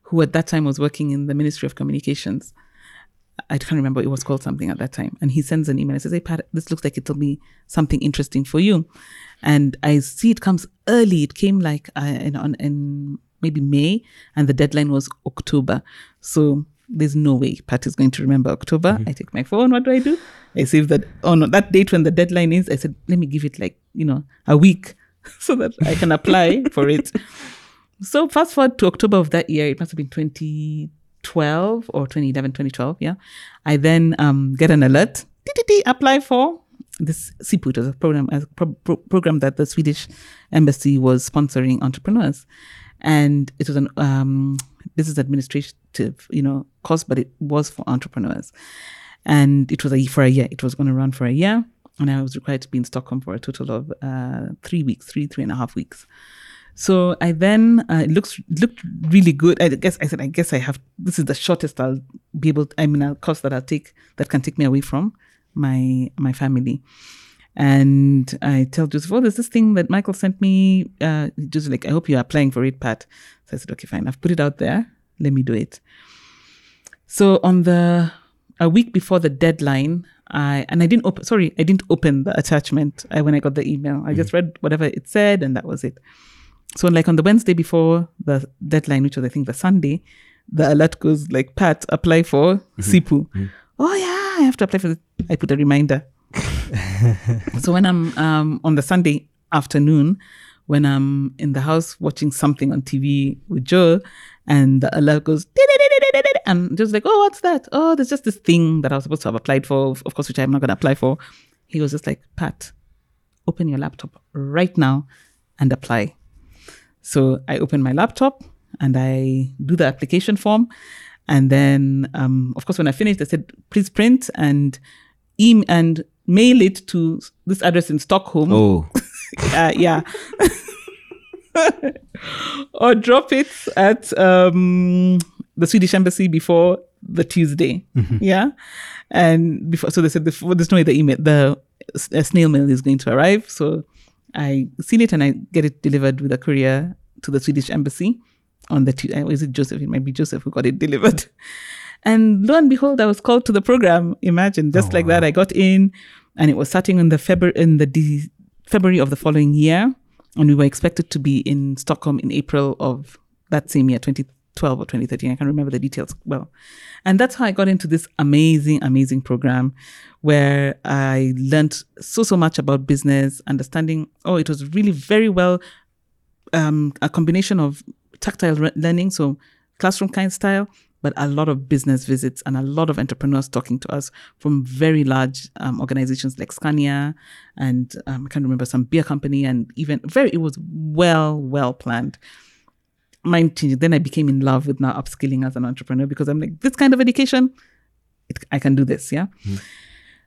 who at that time was working in the Ministry of Communications. I can't remember it was called something at that time, and he sends an email and says, "Hey Pat, this looks like it'll be something interesting for you." And I see it comes early. It came like uh, in, on, in maybe May, and the deadline was October. So there's no way Pat is going to remember October. I take my phone. What do I do? I save that on that date when the deadline is. I said, let me give it like you know a week so that I can apply for it. So fast forward to October of that year, it must have been 2012 or 2011, 2012. Yeah. I then um, get an alert, apply for this SIPU, it was a program, a pro- pro- program that the Swedish embassy was sponsoring entrepreneurs. And it was an um, business administrative, you know, course, but it was for entrepreneurs. And it was a, for a year. It was going to run for a year. And I was required to be in Stockholm for a total of uh, three weeks, three, three and a half weeks. So I then uh, it looks looked really good. I guess I said I guess I have this is the shortest I'll be able. To, I mean, a course that I'll take that can take me away from my my family. And I tell Joseph, oh, there's this thing that Michael sent me. Uh, just like I hope you're applying for it, Pat. So I said, okay, fine. I've put it out there. Let me do it. So on the a week before the deadline, I and I didn't open. Sorry, I didn't open the attachment I, when I got the email. I just mm. read whatever it said, and that was it. So like on the Wednesday before the deadline, which was I think the Sunday, the alert goes like, "Pat, apply for mm-hmm. SIPU." Mm. Oh yeah, I have to apply for. This. I put a reminder. so when I'm um, on the Sunday afternoon, when I'm in the house watching something on TV with Joe, and the alert goes, and just like, oh, what's that? Oh, there's just this thing that I was supposed to have applied for, of course, which I'm not going to apply for. He was just like, Pat, open your laptop right now and apply. So I open my laptop and I do the application form. And then, um, of course, when I finished, I said, please print and em- and mail it to this address in Stockholm. Oh, Uh, yeah. or drop it at um, the Swedish embassy before the Tuesday. Yeah. And before, so they said, before, there's no way the email, the uh, snail mail is going to arrive. So I seal it and I get it delivered with a courier to the Swedish embassy on the, Tu- uh, is it Joseph? It might be Joseph who got it delivered. And lo and behold, I was called to the program. Imagine, just like that, I got in, and it was starting in the February in the de- February of the following year, and we were expected to be in Stockholm in April of that same year, 2012 or 2013. I can't remember the details well. And that's how I got into this amazing, amazing program where I learned so, so much about business, understanding. Oh, it was really very well um, a combination of tactile re- learning, so classroom kind style, but a lot of business visits and a lot of entrepreneurs talking to us from very large um, organizations like Scania and um, I can't remember some beer company and even very it was well well planned. Mind changing. Then I became in love with now upskilling as an entrepreneur because I'm like this kind of education, it, I can do this. Yeah.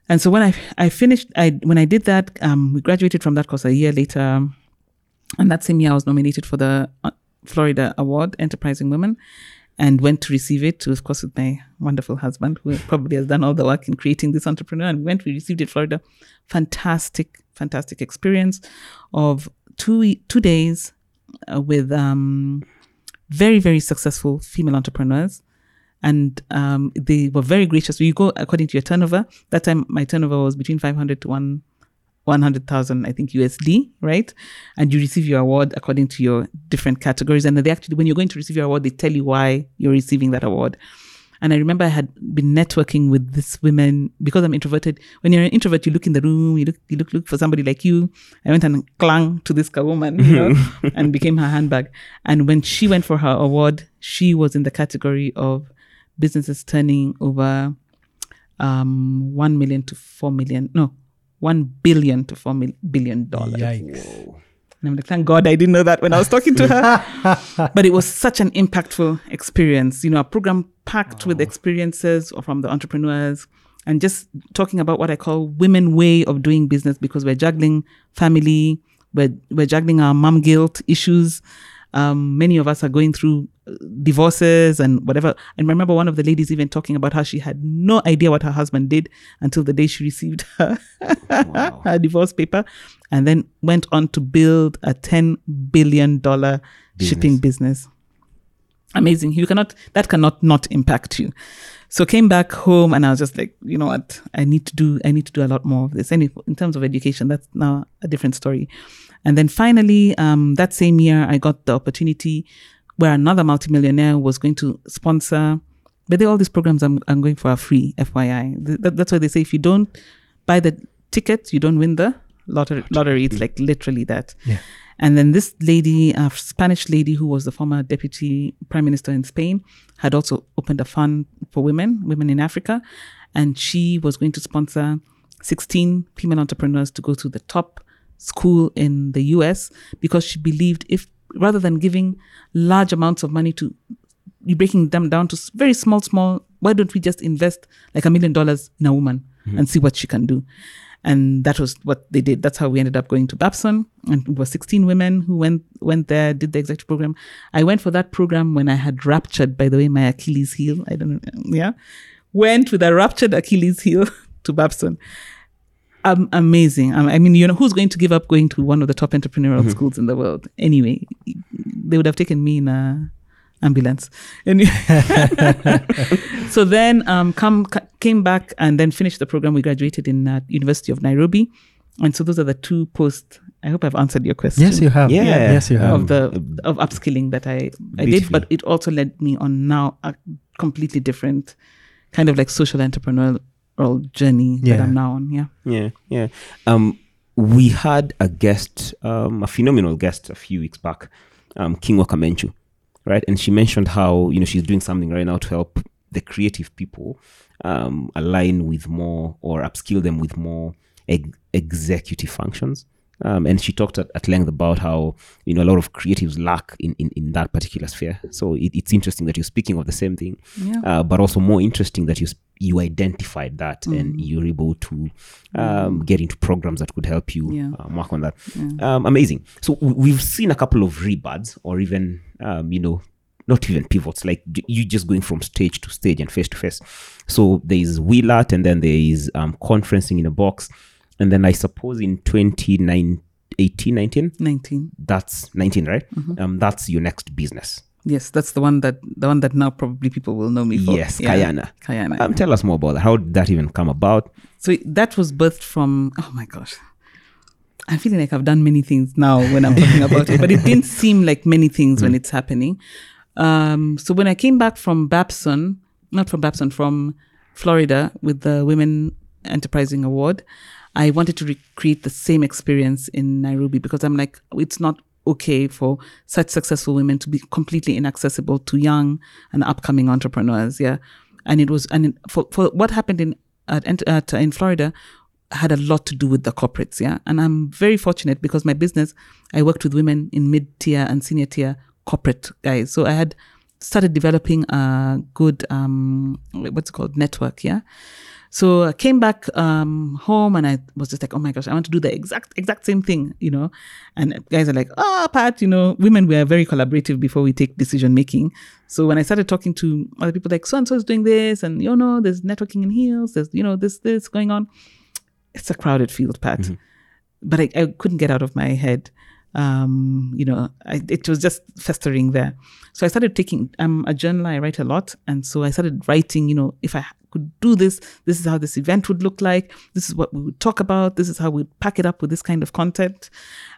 And so when I I finished, I when I did that, um, we graduated from that course a year later, and that same year I was nominated for the uh, Florida Award, Enterprising Women, and went to receive it. Of course, with my wonderful husband, who probably has done all the work in creating this entrepreneur. And we went, we received it, Florida. Fantastic, fantastic experience of two two days uh, with um, very very successful female entrepreneurs and um, they were very gracious. You go according to your turnover. That time, my turnover was between 500 to one, 100,000, I think USD, right? And you receive your award according to your different categories. And they actually, when you're going to receive your award, they tell you why you're receiving that award. And I remember I had been networking with this woman because I'm introverted. When you're an introvert, you look in the room, you look, you look, look for somebody like you. I went and clung to this woman, you know, and became her handbag. And when she went for her award, she was in the category of businesses turning over um, 1 million to 4 million, no, 1 billion to four billion dollars. Yikes. And I'm like, thank God I didn't know that when I was talking to her. but it was such an impactful experience. You know, a program packed with experiences from the entrepreneurs and just talking about what I call women way of doing business because we're juggling family, we're, we're juggling our mom guilt issues. Um, many of us are going through divorces and whatever. And I remember one of the ladies even talking about how she had no idea what her husband did until the day she received her, her divorce paper and then went on to build a $10 billion shipping business. Amazing. You cannot, that cannot not impact you. So came back home and I was just like, you know what? I need to do, I need to do a lot more of this. And in terms of education, that's now a different story. And then finally, um, that same year, I got the opportunity where another multimillionaire was going to sponsor. But they, all these programs I'm, I'm going for are free, FYI. Th- that- that's why they say if you don't buy the ticket, you don't win the lottery. lottery. It's like literally that. Yeah. And then this lady, a Spanish lady who was the former deputy prime minister in Spain, had also opened a fund for women, women in Africa. And she was going to sponsor 16 female entrepreneurs to go to the top school in the US because she believed if rather than giving large amounts of money to you breaking them down to very small, small, why don't we just invest like a million dollars in a woman mm-hmm. and see what she can do? And that was what they did. That's how we ended up going to Babson. And it was 16 women who went went there, did the executive program. I went for that program when I had ruptured, by the way, my Achilles heel. I don't know. Yeah. Went with a ruptured Achilles heel to Babson. Um, amazing. Um, I mean, you know, who's going to give up going to one of the top entrepreneurial schools in the world? Anyway, they would have taken me in a ambulance. And so then, um, come ca- came back and then finished the program. We graduated in uh, University of Nairobi, and so those are the two posts. I hope I've answered your question. Yes, you have. Yeah. Yes, you have. Of the of upskilling that I I did, but it also led me on now a completely different kind of like social entrepreneurial journey that I'm now on. Yeah. Yeah, yeah. Um, we had a guest, um, a phenomenal guest, a few weeks back, um, King Wakamenchu, right? And she mentioned how you know she's doing something right now to help the creative people um, align with more or upskill them with more ex- executive functions. Um, and she talked at, at length about how you know a lot of creatives lack in, in, in that particular sphere. So it, it's interesting that you're speaking of the same thing, Yeah. uh, but also more interesting that you you identified that Mm. and you're able to um, get into programs that could help you Yeah. um, work on that. Um, amazing. So we've seen a couple of rebuds or even um, you know not even pivots like you just going from stage to stage and face to face. So there is Willart and then there is um, conferencing in a box, and then I suppose in 2018, 19, 19. that's 19 right Mm-hmm. um that's your next business Yes, that's the one that the one that now probably people will know me for. yes kayana Kayana. um tell us more about that how did that even come about So that was birthed from, oh my gosh. I'm feeling like I've done many things now when I'm talking about it, but it didn't seem like many things when it's happening. Um, so when I came back from Babson, not from Babson, from Florida with the Women Enterprising Award, I wanted to recreate the same experience in Nairobi because I'm like, it's not okay for such successful women to be completely inaccessible to young and upcoming entrepreneurs. Yeah. And it was, and for, for what happened in, at, at, in Florida had a lot to do with the corporates. Yeah. And I'm very fortunate because my business, I worked with women in mid tier and senior tier corporate guys. So I had started developing a good, um, what's it called, network. Yeah. So I came back um, home and I was just like, oh my gosh, I want to do the exact exact same thing, you know. And guys are like, oh, Pat, you know, women we are very collaborative before we take decision making. So when I started talking to other people, like so and so is doing this, and you know, there's networking in heels, there's you know this this going on. It's a crowded field, Pat, but I, I couldn't get out of my head. Um, you know, I, it was just festering there. So I started taking. I'm a journaler. I write a lot, and so I started writing. You know, if I could do this, this is how this event would look like. This is what we would talk about. This is how we'd pack it up with this kind of content,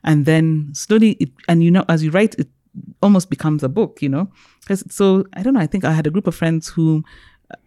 and then slowly, it, and you know, as you write, it almost becomes a book. You know, so I don't know. I think I had a group of friends who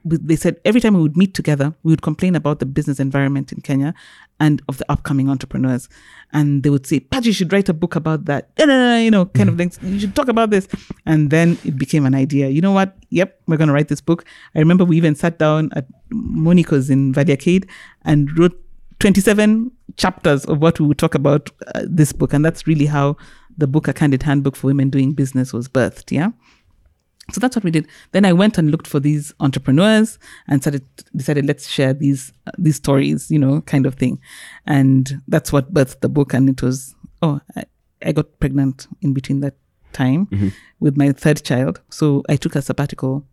they said every time we would meet together, we would complain about the business environment in Kenya and of the upcoming entrepreneurs. And they would say, Pat, you should write a book about that. No, no, no, you know, kind of things. You should talk about this. And then it became an idea. You know what? Yep, we're going to write this book. I remember we even sat down at Monica's in Valley and wrote 27 chapters of what we would talk about uh, this book. And that's really how the book, A Candid Handbook for Women Doing Business, was birthed. Yeah. So that's what we did. Then I went and looked for these entrepreneurs and started decided let's share these uh, these stories, you know, kind of thing. And that's what birthed the book. And it was oh, I, I got pregnant in between that time with my third child. So I took a sabbatical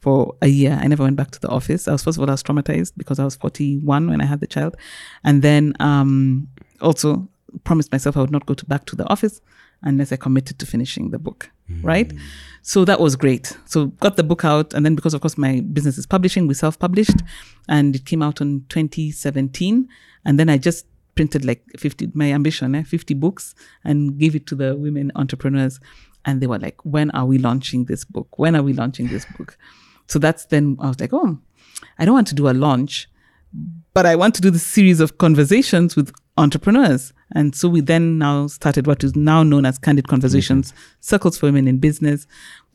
for a year. I never went back to the office. I was first of all I was traumatized because I was 41 when I had the child, and then um, also promised myself I would not go to back to the office unless I committed to finishing the book. Right. So that was great. So got the book out, and then because of course my business is publishing, we self-published, and it came out in 2017. And then I just printed like 50 my ambition eh, 50 books and gave it to the women entrepreneurs and they were like when are we launching this book when are we launching this book so that's then i was like oh i don't want to do a launch but i want to do this series of conversations with entrepreneurs. And so we then now started what is now known as candid conversations circles for women in business.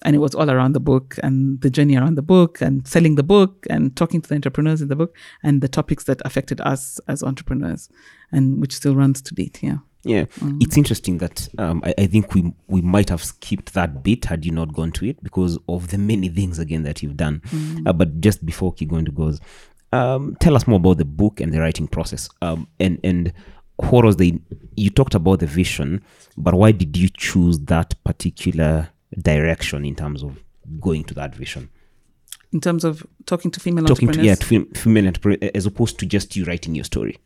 And it was all around the book and the journey around the book and selling the book and talking to the entrepreneurs in the book and the topics that affected us as entrepreneurs and which still runs to date yeah. Yeah, it's interesting that um, I, I think we we might have skipped that bit had you not gone to it because of the many things again that you've done. Uh, but just before Kigondo goes, um, tell us more about the book and the writing process. Um, and and what was the you talked about the vision, but why did you choose that particular direction in terms of going to that vision? in terms of talking to female Talking to yeah, to fem- female entrepreneur as opposed to just you writing your story.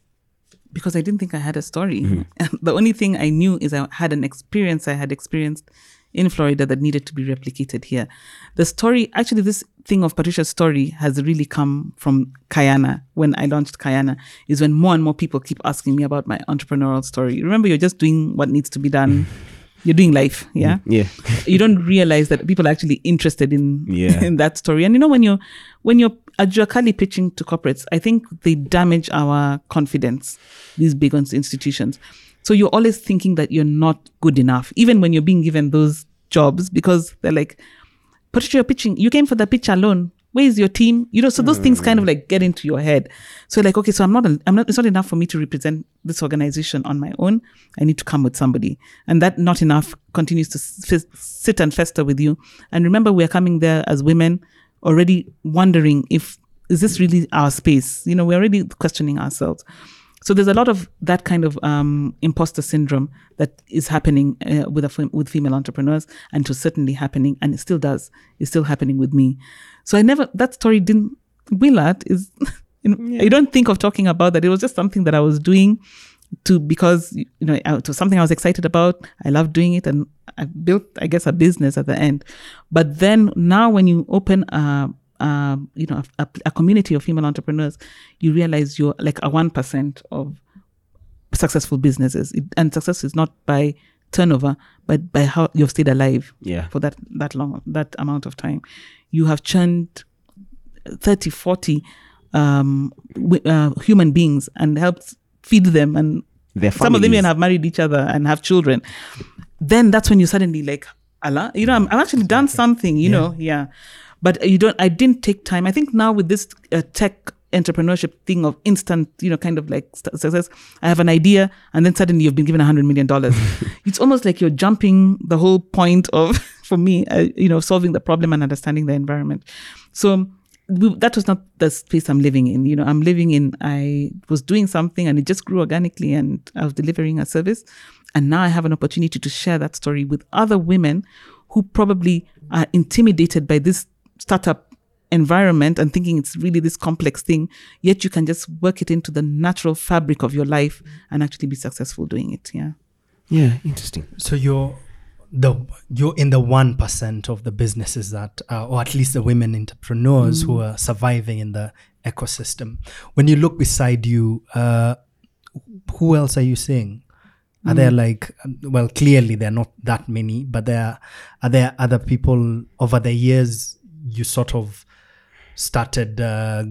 because I didn't think I had a story. the only thing I knew is I had an experience I had experienced in Florida that needed to be replicated here. The story, actually, this thing of Patricia's story has really come from Kayana. When I launched Kayana, is when more and more people keep asking me about my entrepreneurial story. Remember, you're just doing what needs to be done. Mm-hmm. You're doing life, yeah mm-hmm. Yeah, you don't realize that people are actually interested in Yeah. in that story. And you know, when you're when you're adjacally pitching to corporates, I think they damage our confidence. These big ins- institutions. So you're always thinking that you're not good enough, even when you're being given those jobs because they're like, Patricia, you're pitching. You came for the pitch alone. Where is your team? You know, so those things kind of like get into your head. So like, okay, so I'm not, I'm not. It's not enough for me to represent this organization on my own. I need to come with somebody, and that not enough continues to s- sit and fester with you. And remember, we are coming there as women, already wondering if is this really our space. You know, we're already questioning ourselves. So there's a lot of that kind of um, imposter syndrome that is happening uh, with a, with female entrepreneurs, and to certainly happening, and it still does. It's still happening with me. So I never that story didn't. Willart is, you know, I don't think of talking about that. It was just something that I was doing to because you know it was something I was excited about. I love doing it, and I built, I guess, a business at the end. But then now, when you open a um, you know, a, a, community of female entrepreneurs, you realize you're like a one percent of successful businesses, it, and success is not by turnover, but by how you've stayed alive Yeah. for that that long that amount of time. You have churned 30, 40 um, uh, human beings and helped feed them, and Their some of them even have married each other and have children. Then that's when you suddenly like, Allah, you know, I'm, I've actually done something, you know, yeah. But you don't. I didn't take time. I think now with this uh, tech entrepreneurship thing of instant, you know, kind of like success. I have an idea, and then suddenly you've been given a hundred million dollars. it's almost like you're jumping the whole point of, for me, uh, you know, solving the problem and understanding the environment. So we, that was not the space I'm living in. You know, I'm living in. I was doing something, and it just grew organically, and I was delivering a service, and now I have an opportunity to share that story with other women who probably are intimidated by this startup environment and thinking it's really this complex thing, yet you can just work it into the natural fabric of your life and actually be successful doing it. Yeah. Yeah, interesting. So you're the you're in the one percent of the businesses that, uh, or at least the women entrepreneurs who are surviving in the ecosystem. When you look beside you, uh, who else are you seeing? Are there like, well, clearly there are not that many, but there are there other people over the years you sort of started uh,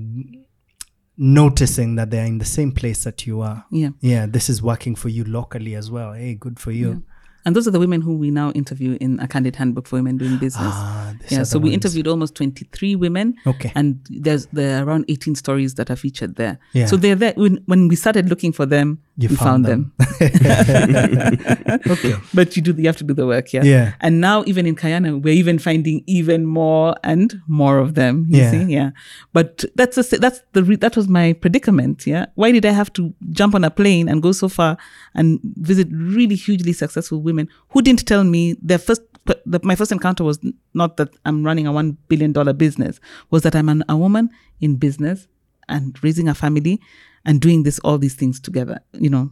noticing that they're in the same place that you are. Yeah. Yeah, this is working for you locally as well. Hey, good for you. And those are the women who we now interview in a candid handbook for women doing business. Ah, yeah, so we ones. interviewed almost 23 women. Okay. And there's there are around 18 stories that are featured there. Yeah. So they're there. When, when we started looking for them, You we found found, them. them. okay. but you do you have to do the work, yeah. Yeah. And now even in Kayana, we're even finding even more and more of them. You Yeah. see, yeah. But that's a, that's the re- that was my predicament. Yeah. Why did I have to jump on a plane and go so far and visit really hugely successful women who didn't tell me their first. The, my first encounter was not that I'm running a one billion dollar business. Was that I'm an, a woman in business and raising a family and doing this all these things together. You know,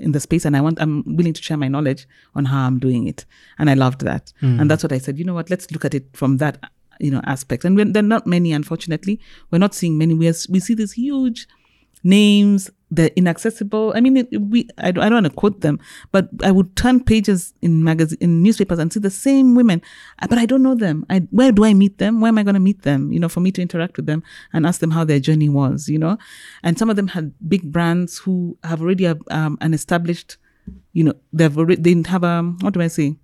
in the space and I want I'm willing to share my knowledge on how I'm doing it. And I loved that. Mm. And that's what I said, you know what, let's look at it from that you know aspect. And when, there are not many unfortunately. We're not seeing many we, are, we see these huge names they're inaccessible i mean it, we I don't, I don't want to quote them but i would turn pages in magazine in newspapers and see the same women. Uh, but i don't know them. I, where do i meet them? Where am i going to meet them? You know for me to interact with them and ask them how their journey was you know? And some of them had big brands who have already um, an established you know they've already they didn't have a what do i say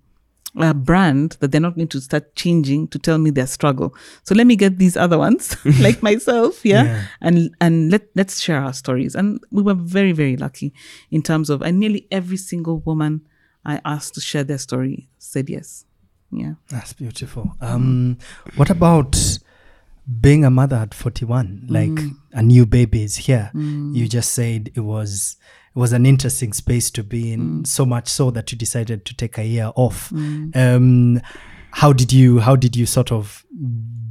a brand that they're not going to start changing to tell me their struggle. So let me get these other ones, like myself, yeah, Yeah. and and let let's share our stories. And we were very very lucky in terms of, and nearly every single woman I asked to share their story said yes, yeah. That's beautiful. Um, what about being a mother at 41? Like a new baby is here. You just said it was was an interesting space to be in, so much so that you decided to take a year off. Um, how did you how did you sort of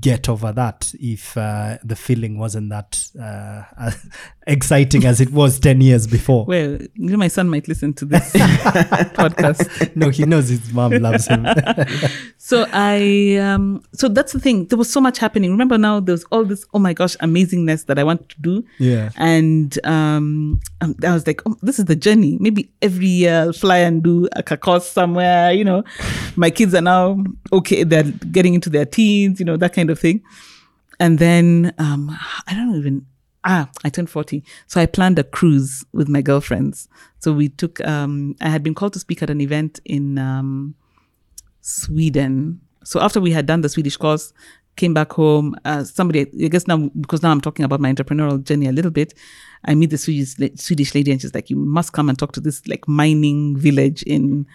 get over that if uh, the feeling wasn't that uh, exciting as it was 10 years before Well, my son might listen to this podcast. no he knows his mom loves him So I, um, so that's the thing. There was so much happening. Remember now, there's all this, oh my gosh, amazingness that I want to do. Yeah. And um, um, I was like, oh, this is the journey. Maybe every year I'll fly and do a course somewhere. You know, my kids are now okay. They're getting into their teens. You know, that kind of thing. And then um, I don't even. Ah, I turned 40. So I planned a cruise with my girlfriends. So we took, um, I had been called to speak at an event in um, Sweden. So after we had done the Swedish course, came back home. Uh, somebody, I guess now because now I'm talking about my entrepreneurial journey a little bit. I meet the Swedish Swedish lady, and she's like, "You must come and talk to this like mining village in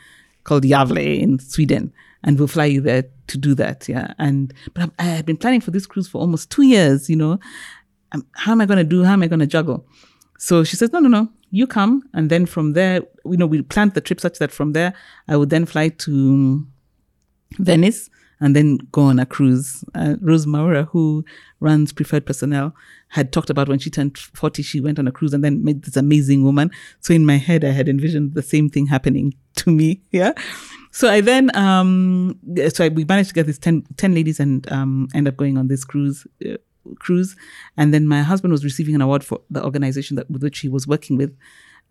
called Gävle in Sweden, and we'll fly you there to do that." Yeah, and but I had been planning for this cruise for almost two years. You know, um, how am I going to do? How am I going to juggle? So she says, no, no, no, you come. And then from there, you know, we planned the trip such that from there, I would then fly to Venice and then go on a cruise. Uh, Rose Maura, who runs Preferred Personnel, had talked about when she turned 40, she went on a cruise and then met this amazing woman. So in my head, I had envisioned the same thing happening to me. Yeah. So I then, um, so I, we managed to get these 10, 10 ladies and um, end up going on this cruise. Uh, cruise and then my husband was receiving an award for the organization that with which he was working with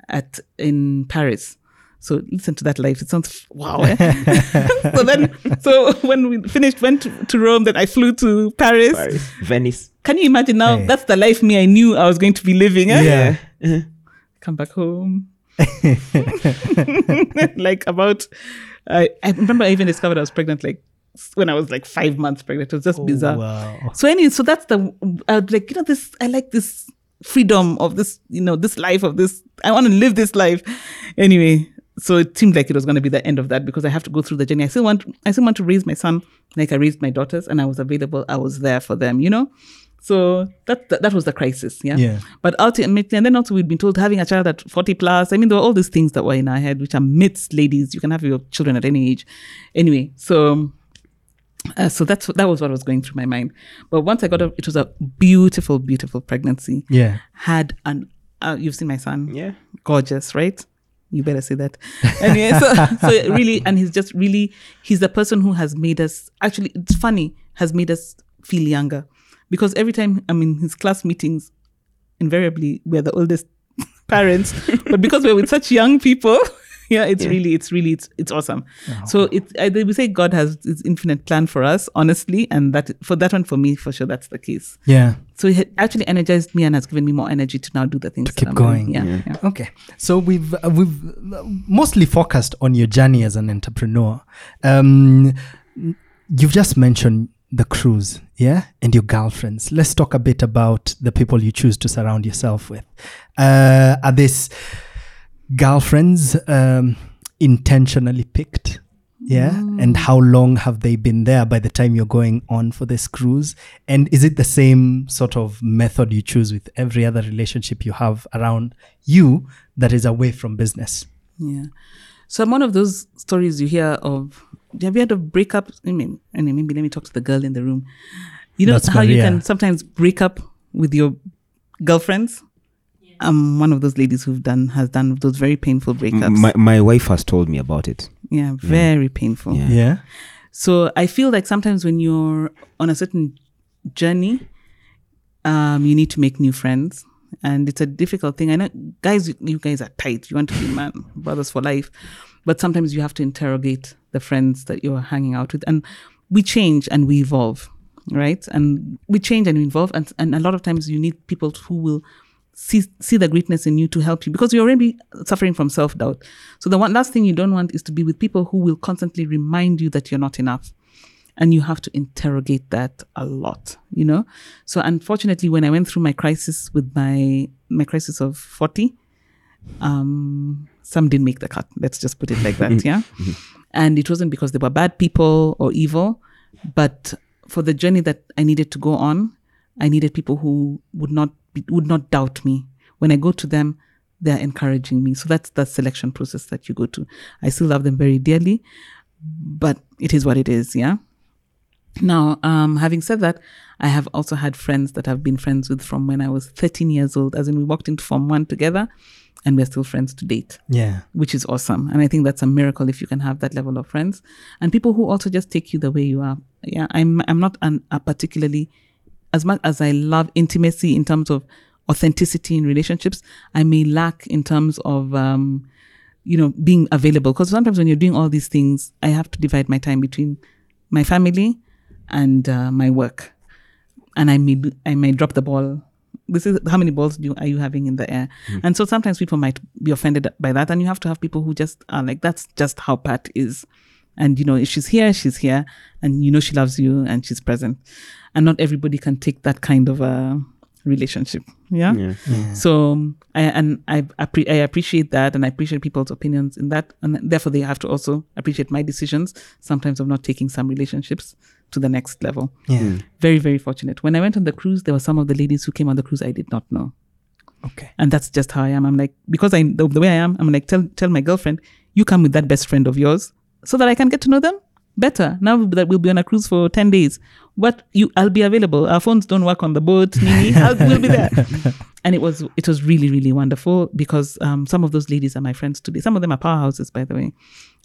at in paris so listen to that life it sounds wow eh? so then so when we finished went to, to rome then i flew to paris. Paris, Venice. can you imagine now Hey. that's the life me i knew i was going to be living eh? Yeah. come back home like about I i remember i even discovered i was pregnant like when i was like five months pregnant it was just oh, bizarre Wow. so anyway, so that's the I was like, you know, this I like this freedom of this, you know, this life of this. I want to live this life. Anyway, so it seemed like it was going to be the end of that because I have to go through the journey. I still want, I still want to raise my son like I raised my daughters, and I was available. I was there for them, you know. So that that, that was the crisis, yeah. Yeah. But ultimately, and then also we'd been told having a child at forty plus. I mean, there were all these things that were in our head, which are myths, ladies. You can have your children at any age. Anyway, so uh, so that's that was what was going through my mind. But once I got up, it was a beautiful, beautiful pregnancy. Yeah. Had an uh, you've seen my son, Yeah. gorgeous, right? You better say that. Anyway, so so really, and he's just really he's the person who has made us. Actually, it's funny has made us feel younger because every time I'm in his class meetings, invariably we're the oldest parents, but because we're with such young people. Yeah, it's really, it's really, it's it's awesome. So it, I, we say God has His infinite plan for us, honestly, and that for that one, for me, for sure, that's the case. Yeah. So it actually energized me and has given me more energy to now do the things. To keep that I'm going. Doing. Yeah, yeah. Okay, so we've uh, we've uh, mostly focused on your journey as an entrepreneur. Um, you've just mentioned the cruise, yeah, and your girlfriends. Let's talk a bit about the people you choose to surround yourself with. Uh, are these girlfriends um, intentionally picked? Yeah, and how long have they been there by the time you're going on for this cruise? And is it the same sort of method you choose with every other relationship you have around you that is away from business? Yeah. So I'm one of those stories you hear of. Have you had a breakup? I mean, I mean, maybe let me talk to the girl in the room. You know That's how you can sometimes break up with your girlfriends. I'm one of those ladies who've done has done those very painful breakups. My, my wife has told me about it. yeah, very painful. Yeah. Yeah. So I feel like sometimes when you're on a certain journey, um, you need to make new friends. And it's a difficult thing. I know guys, you- you guys are tight. You want to be man, brothers for life. But sometimes you have to interrogate the friends that you're hanging out with. And we change and we evolve, right? And we change and we evolve. And, and a lot of times you need people who will see see the greatness in you to help you because you're already suffering from self doubt. So the one last thing you don't want is to be with people who will constantly remind you that you're not enough, and you have to interrogate that a lot. You know. So unfortunately, when I went through my crisis with my my crisis of forty, um, some didn't make the cut. Let's just put it like that. yeah. And it wasn't because they were bad people or evil, but for the journey that I needed to go on, I needed people who would not be, would not doubt me. When I go to them, they're encouraging me. So that's the selection process that you go to. I still love them very dearly, but it is what it is. Yeah. Now, um, having said that, I have also had friends that I've been friends with from when I was 13 years old, as in we walked into Form 1 together and we're still friends to date Yeah. which is awesome. And I think that's a miracle if you can have that level of friends and people who also just take you the way you are. Yeah, I'm I'm not an, a particularly as much as I love intimacy in terms of authenticity in relationships, I may lack in terms of um, you know being available because sometimes when you're doing all these things, I have to divide my time between my family and uh, my work, and I may I may drop the ball. This is how many balls do you, are you having in the air? And so sometimes people might be offended by that, and you have to have people who just are like, "That's just how Pat is." And you know, if she's here, she's here, and you know she loves you and she's present. And not everybody can take that kind of a relationship. Yeah. Yeah. So um, I and I appre- I appreciate that, and I appreciate people's opinions in that, and therefore they have to also appreciate my decisions sometimes of not taking some relationships to the next level. Yeah. Hmm. Very very fortunate. When I went on the cruise, there were some of the ladies who came on the cruise I did not know, Okay. and that's just how I am. I'm like because I the, the way I am, I'm like tell tell my girlfriend you come with that best friend of yours so that I can get to know them better. Now that we'll be on a cruise for ten days, what you I'll be available. Our phones don't work on the boat. Nini, I'll, we'll be there. And it was it was really really wonderful because um, some of those ladies are my friends today. Some of them are powerhouses, by the way,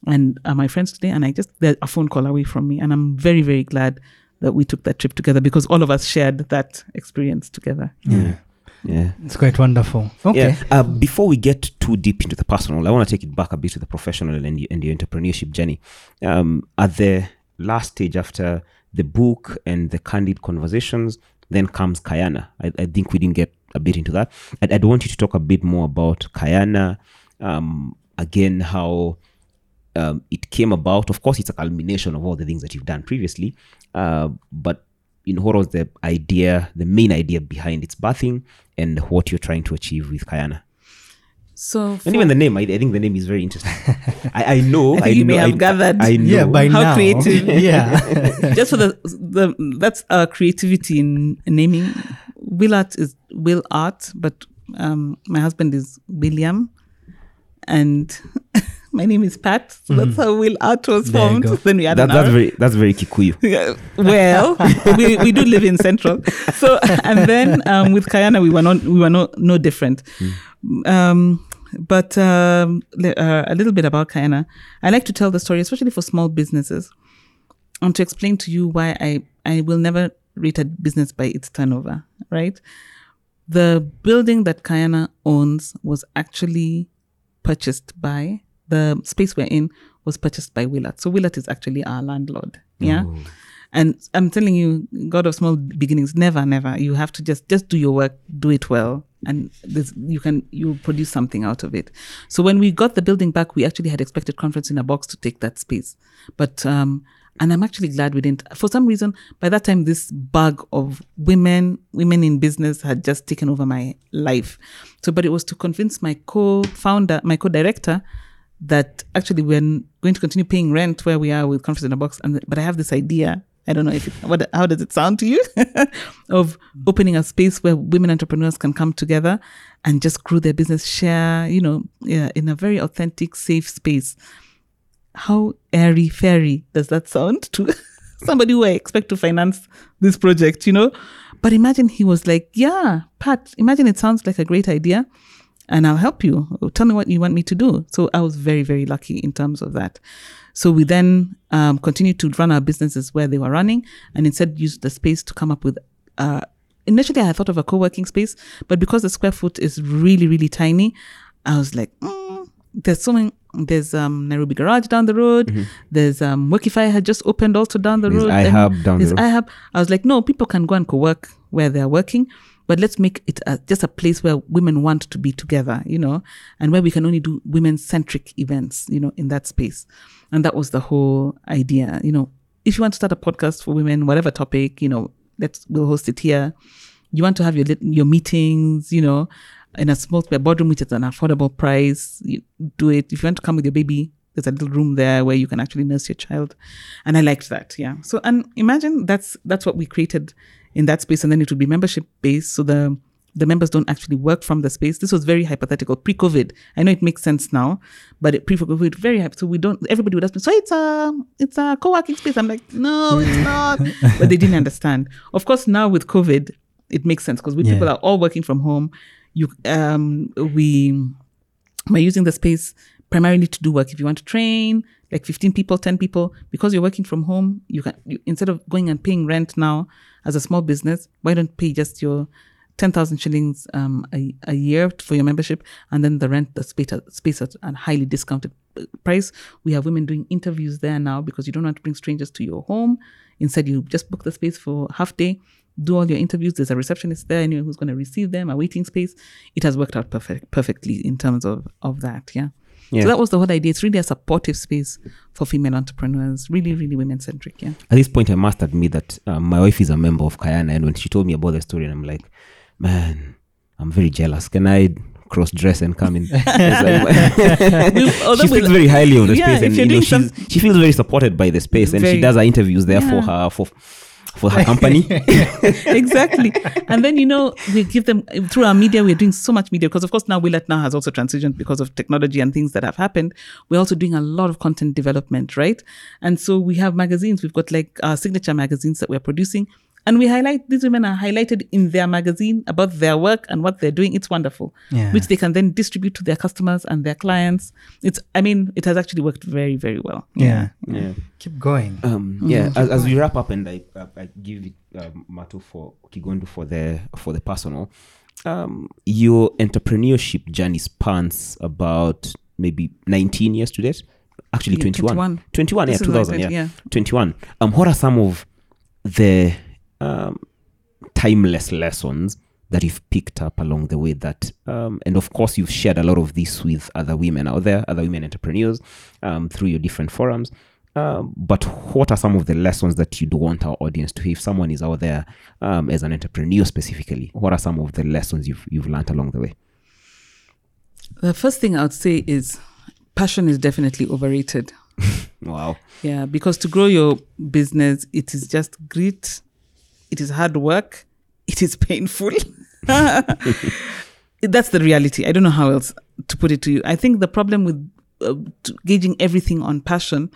and are my friends today. And I just they're a phone call away from me, and I'm very very glad that we took that trip together because all of us shared that experience together. Yeah. Yeah. It's quite wonderful. Okay. Yeah. Uh, before we get too deep into the personal, I want to take it back a bit to the professional and the, and the entrepreneurship journey. Um, at the last stage after the book and the candid conversations, then comes Kayana. I, I think we didn't get a bit into that. I'd, I'd want you to talk a bit more about Kayana. Um, again, how um, it came about. Of course, it's a culmination of all the things that you've done previously. Uh, but you know, what was the idea, the main idea behind its birthing, and what you're trying to achieve with Kayana? So for- And even the name, I, I think the name is very interesting. I, I know. I think you may have I, gathered. I know. Yeah, by How now. creative. yeah. just for the the that's our creativity in naming. Will Art is Will Art, but um, my husband is William, and my name is Pat. So that's how Will Art was There formed. Then we had that, an that's very that's very Kikuyu. Yeah, well, we, we do live in Central. So and then um, with Kayana we were not we were no no different. Um, but um, uh, a little bit about Kayana. I like to tell the story, especially for small businesses, and to explain to you why I I will never rate a business by its turnover. Right. The building that Kayana owns was actually purchased by the space we're in was purchased by Willart. So Willart is actually our landlord. Yeah. And I'm telling you, God of small beginnings, never, never. You have to just just do your work, do it well, and you can you produce something out of it. So when we got the building back, we actually had expected conference in a box to take that space, but um, and I'm actually glad we didn't. For some reason, by that time, this bug of women women in business had just taken over my life. So, but it was to convince my co-founder, my co-director, that actually we're going to continue paying rent where we are with Conference in a Box. And but I have this idea. I don't know if it, what how does it sound to you of opening a space where women entrepreneurs can come together and just grow their business, share, you know, yeah, in a very authentic, safe space. How airy fairy does that sound to somebody who I expect to finance this project, you know? But imagine he was like, Yeah, Pat, imagine it sounds like a great idea and I'll help you. Tell me what you want me to do. So I was very, very lucky in terms of that. So we then um, continued to run our businesses where they were running and instead used the space to come up with. Uh, initially, I thought of a co working space, but because the square foot is really, really tiny, I was like, mm, there's so many. There's um, Nairobi Garage down the road. There's um, Workify had just opened also down the There's road. iHub down the there's road. iHub. I was like, no, people can go and co-work where they're working, but let's make it a, just a place where women want to be together, you know, and where we can only do women-centric events, you know, in that space. And that was the whole idea, you know. If you want to start a podcast for women, whatever topic, you know, let's we'll host it here. You want to have your your meetings, you know, in a small spare boardroom, which is an affordable price. You do it. If you want to come with your baby, there's a little room there where you can actually nurse your child, and I liked that. Yeah. So and imagine that's that's what we created in that space, and then it would be membership based. So the the members don't actually work from the space. This was very hypothetical pre-COVID. I know it makes sense now, but it, pre-COVID very hype. So we don't. Everybody would ask me, so it's a it's a co-working space. I'm like, no, it's not. but they didn't understand. Of course, now with COVID, it makes sense because we Yeah. people are all working from home. You um we we're using the space primarily to do work. If you want to train, like 15 people, 10 people, because you're working from home, you can, you, instead of going and paying rent now as a small business, why don't pay just your 10,000 shillings um, a, a year for your membership and then the rent, the space, at- space at a highly discounted uh, price. We have women doing interviews there now because you don't want to bring strangers to your home. Instead, you just book the space for half day, do all your interviews. There's a receptionist there, anyone who's going to receive them, a waiting space. It has worked out perfect, perfectly in terms of, of that. Yeah. Yeah. So that was the whole idea. It's really a supportive space for female entrepreneurs. Really, really women centric. Yeah. At this point, I must admit that um, my wife is a member of Kayana, and when she told me about the story, and I'm like, man, I'm very jealous. Can I cross dress and come in? Although she we'll- very highly of the Yeah, space, and you're know, she feels very supported by the space, and she does her interviews there for her for for her company. exactly. And then, you know, we give them through our media, we're doing so much media because, of course, now Willart now has also transitioned because of technology and things that have happened. We're also doing a lot of content development, right? And so we have magazines. We've got like our signature magazines that we're producing. And we highlight, these women are highlighted in their magazine about their work and what they're doing. It's wonderful, Yeah. which they can then distribute to their customers and their clients. It's, I mean, it has actually worked very, very well. Yeah. yeah. Keep going. Um, yeah, as, as we wrap up and I, I, I give it um, Mato for Kigondu for the for the personal, um, your entrepreneurship journey spans about maybe 19 years to date. Actually, Yeah, 21. 21. 21, yeah, This 2000, right, yeah. yeah. 21. Um, what are some of the um, timeless lessons that you've picked up along the way that um, and of course you've shared a lot of this with other women out there other women entrepreneurs um, through your different forums. Um, but what are some of the lessons that you'd want our audience to hear if someone is out there um, as an entrepreneur specifically? What are some of the lessons you've you've learned along the way? The first thing I would say is passion is definitely overrated. wow. Yeah, because to grow your business, it is just grit, it is hard work, it is painful. That's the reality. I don't know how else to put it to you. I think the problem with uh, gauging everything on passion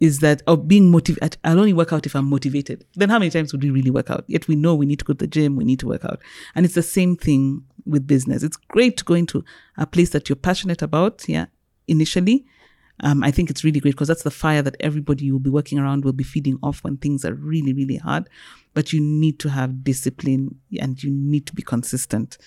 is that of being motivated. I'll only work out if I'm motivated. Then how many times would we really work out? Yet we know we need to go to the gym, we need to work out. And it's the same thing with business. It's great to go into a place that you're passionate about, yeah, initially. Um, I think it's really great because that's the fire that everybody you will be working around will be feeding off when things are really, really hard. But you need to have discipline and you need to be consistent.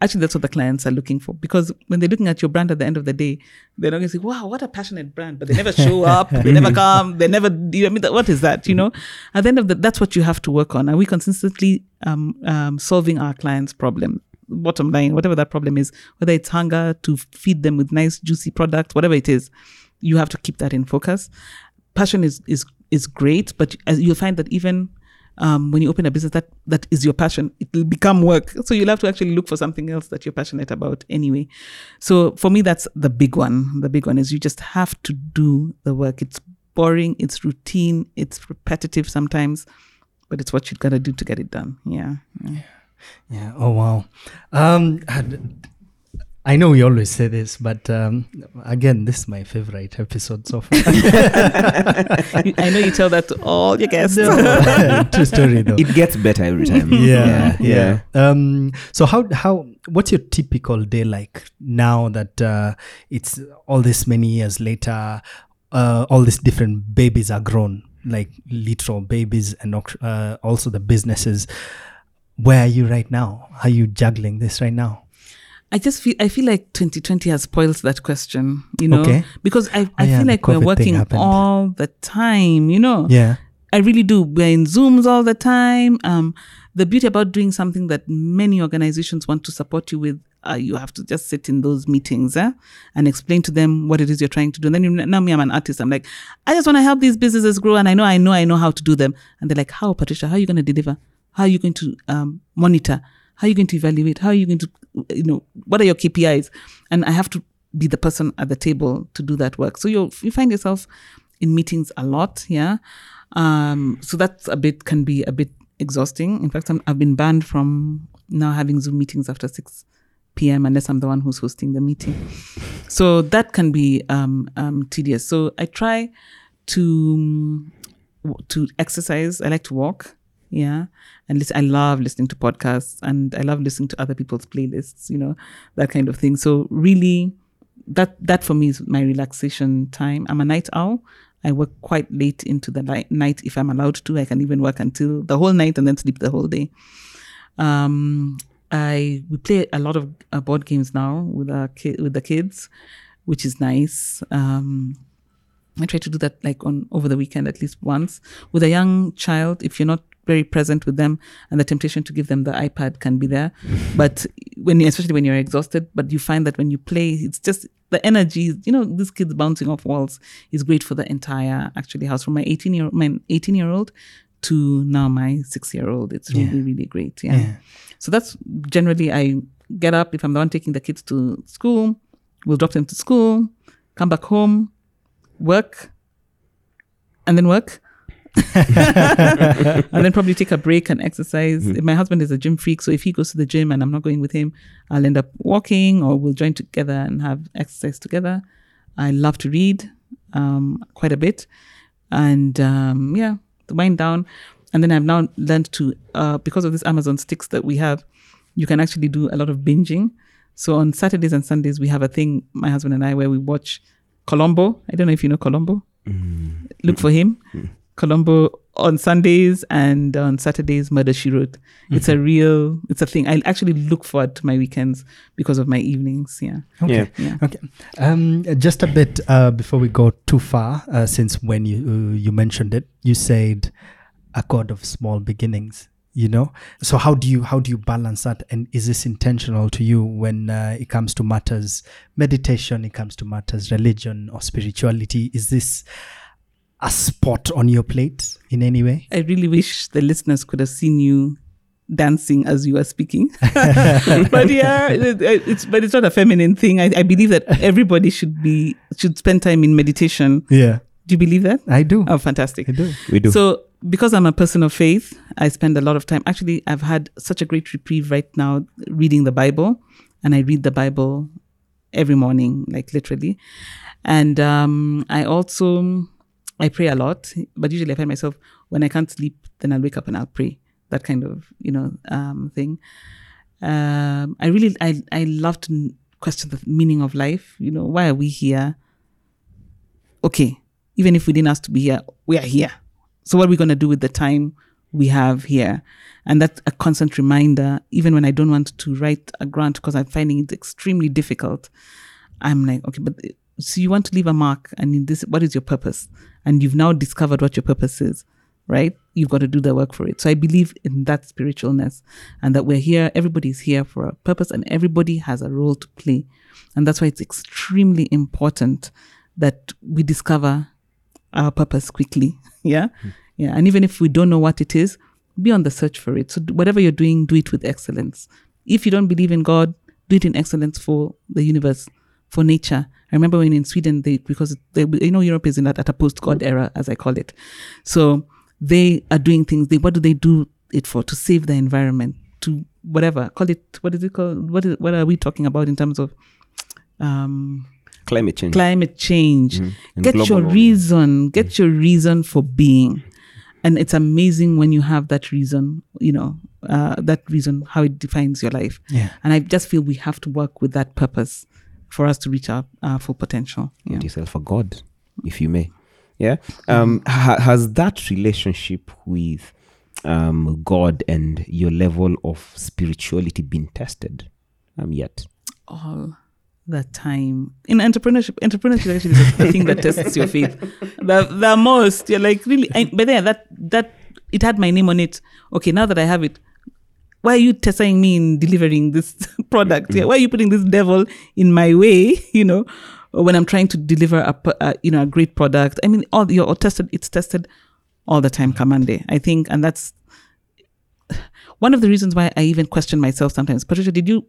Actually, that's what the clients are looking for because when they're looking at your brand at the end of the day, they're not going to say, "Wow, what a passionate brand!" But they never show up, they never come, they never. I mean, what is that? You know, at the end of the, that's what you have to work on. Are we consistently um, um, solving our clients' problem? Bottom line, whatever that problem is, whether it's hunger to feed them with nice juicy products, whatever it is, you have to keep that in focus. Passion is is is great, but as you'll find that even um, when you open a business that that is your passion, it will become work. So you'll have to actually look for something else that you're passionate about anyway. So for me, that's the big one. The big one is you just have to do the work. It's boring, it's routine, it's repetitive sometimes, but it's what you have gotta do to get it done. Yeah. yeah. Yeah. Oh wow. Um, I know we always say this, but um, again, this is my favorite episode so far. I know you tell that to all your guests. True story though. it gets better every time yeah, yeah, yeah. Um, so how how what's your typical day like now that uh, it's all this many years later? Uh, all these different babies are grown, like literal babies, and uh, also the businesses. Where are you right now? Are you juggling this right now? I just feel I feel like 2020 has spoiled that question, you know, Okay. because I, I Oh, yeah, feel like we're working all the time, you know. Yeah. I really do. We're in Zooms all the time. Um, the beauty about doing something that many organizations want to support you with, uh, you have to just sit in those meetings eh, and explain to them what it is you're trying to do. And then you, now me, I'm an artist. I'm like, I just want to help these businesses grow, and I know, I know, I know how to do them. And they're like, How, Patricia? How are you going to deliver? How are you going to um, monitor? How are you going to evaluate? How are you going to, you know, what are your KPIs? And I have to be the person at the table to do that work. So you you find yourself in meetings a lot, yeah. Um, so that's a bit can be a bit exhausting. In fact, I'm, I've been banned from now having Zoom meetings after six p.m. unless I'm the one who's hosting the meeting. So that can be um, um, tedious. So I try to to exercise. I like to walk. Yeah. And listen, I love listening to podcasts and I love listening to other people's playlists, you know, that kind of thing. So really that that for me is my relaxation time. I'm a night owl. I work quite late into the night, if I'm allowed to. I can even work until the whole night and then sleep the whole day. Um, I we play a lot of uh, board games now with our ki- with the kids, which is nice. Um, I try to do that like on over the weekend at least once with a young child. If you're not very present with them and the temptation to give them the ipad can be there but when you, especially when you're exhausted but you find that when you play it's just the energy you know these kids bouncing off walls is great for the entire actually house from my 18 year my 18 year old to now my six year old it's really really great yeah. Yeah. so that's generally i get up if i'm the one taking the kids to school we'll drop them to school come back home work and then work and then probably take a break and exercise. My husband is a gym freak, so if he goes to the gym and I'm not going with him, I'll end up walking or we'll join together and have exercise together. I love to read um, quite a bit, and um, yeah, the wind down. And then I've now learned to uh, because of this Amazon sticks that we have, you can actually do a lot of binging. So on Saturdays and Sundays, we have a thing, my husband and I, where we watch Columbo. I don't know if you know Columbo. Look for him. Columbo on Sundays and on Saturdays, Murder She Wrote. It's a real, it's a thing. I actually look forward to my weekends because of my evenings. Yeah. Yeah. Yeah. Okay. Um, just a bit uh, before we go too far, uh, since when you uh, you mentioned it, you said a God of small beginnings. You know, so how do you how do you balance that? And is this intentional to you when uh, it comes to matters meditation? It comes to matters religion or spirituality. Is this a spot on your plate in any way? I really wish the listeners could have seen you dancing as you were speaking. but yeah, it's but it's not a feminine thing. I, I believe that everybody should be should spend time in meditation. Yeah, Do you believe that? I do. Oh, fantastic. I do. We do. So, because I'm a person of faith, I spend a lot of time. Actually, I've had such a great reprieve right now reading the Bible, and I read the Bible every morning, like literally. And um, I also I pray a lot, but usually I find myself when I can't sleep, then I'll wake up and I'll pray. That kind of you know um, thing. Um, I really I I love to question the meaning of life. You know, why are we here? okay, even if we didn't ask to be here, we are here. So what are we to do with the time we have here? And that's a constant reminder, even when I don't want to write a grant because I'm finding it extremely difficult. I'm like, okay, but so you want to leave a mark and in this, what is your purpose? And you've now discovered what your purpose is, right? You've got to do the work for it. So I believe in that spiritualness and that we're here, everybody's here for a purpose and everybody has a role to play. And that's why it's extremely important that we discover our purpose quickly. Yeah. Hmm. Yeah. And even if we don't know what it is, be on the search for it. So whatever you're doing, do it with excellence. If you don't believe in God, do it in excellence for the universe, for nature. I remember when in Sweden, they because they, you know Europe is in that at a post God era, as I call it. So they are doing things. They what do they do it for? To save the environment, to whatever call it. What is it called? What is what are we talking about in terms of um Climate change. climate change. And Get your warming. reason. Get your reason for being. And it's amazing when you have that reason, you know, uh, that reason, how it defines your life. Yeah. And I just feel we have to work with that purpose for us to reach our, our full potential. Yeah. Yourself a God, if you may. Yeah. Um, ha- has that relationship with um, God and your level of spirituality been tested um, yet? all the time. In entrepreneurship, entrepreneurship actually is the thing that tests your faith. The the most. You're like really. I, but yeah, that that it had my name on it. Okay, now that I have it, why are you testing me in delivering this product? Yeah, why are you putting this devil in my way? You know, when I'm trying to deliver a, you know a great product. I mean, all you're all tested. It's tested all the time, Kamande. I think, and that's one of the reasons why I even question myself sometimes. Patricia, did you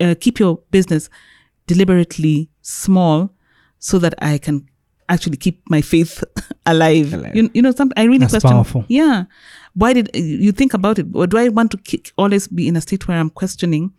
uh, keep your business deliberately small so that I can actually keep my faith alive? Alive. You, you know, some I really That's question. powerful. Yeah, why did uh, you think about it? Or do I want to ki- always be in a state where I'm questioning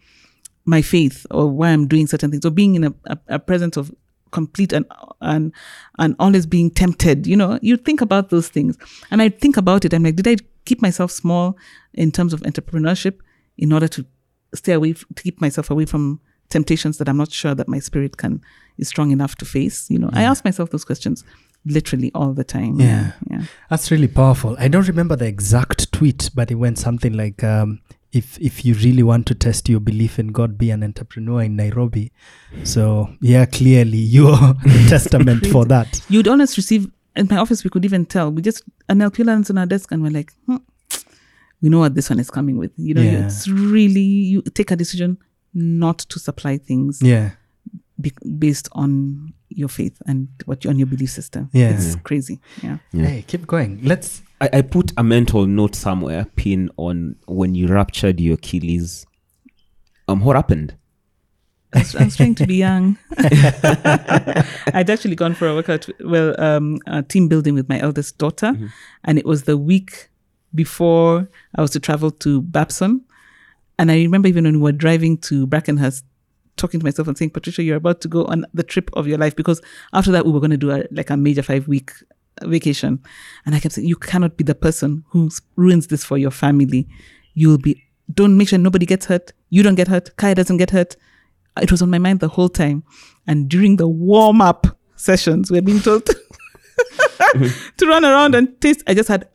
my faith or why I'm doing certain things or being in a, a, a presence of complete and and and always being tempted you know you think about those things and i think about it i'm like did i keep myself small in terms of entrepreneurship in order to stay away f- to keep myself away from temptations that i'm not sure that my spirit can is strong enough to face you know i ask myself those questions literally all the time Yeah. yeah That's really powerful. I don't remember the exact tweet, but it went something like, um, "If if you really want to test your belief in God, be an entrepreneur in Nairobi." So yeah, clearly you're the testament for that. you'd almost receive in my office we could even tell we just an LPO lands on our desk and we're like hmm, we know what this one is coming with. You know, Yeah. it's really you take a decision not to supply things Yeah. be- based on your faith and what you on your belief system. Yeah. it's crazy. Yeah. Hey, keep going. Let's. I, I put a mental note somewhere, pin on when you ruptured your Achilles. Um, what happened? I was, I was trying to be young. I'd actually gone for a workout, well, um, a team building with my eldest daughter, and it was the week before I was to travel to Babson. And I remember even when we were driving to Brackenhurst, talking to myself and saying, Patricia, you're about to go on the trip of your life because after that we were going to do a, like a major five week vacation. And I kept saying, you cannot be the person who ruins this for your family. You'll be, don't make sure nobody gets hurt. You don't get hurt. Kaya doesn't get hurt. It was on my mind the whole time. And during the warm up sessions, we're being told to run around and taste. I just had.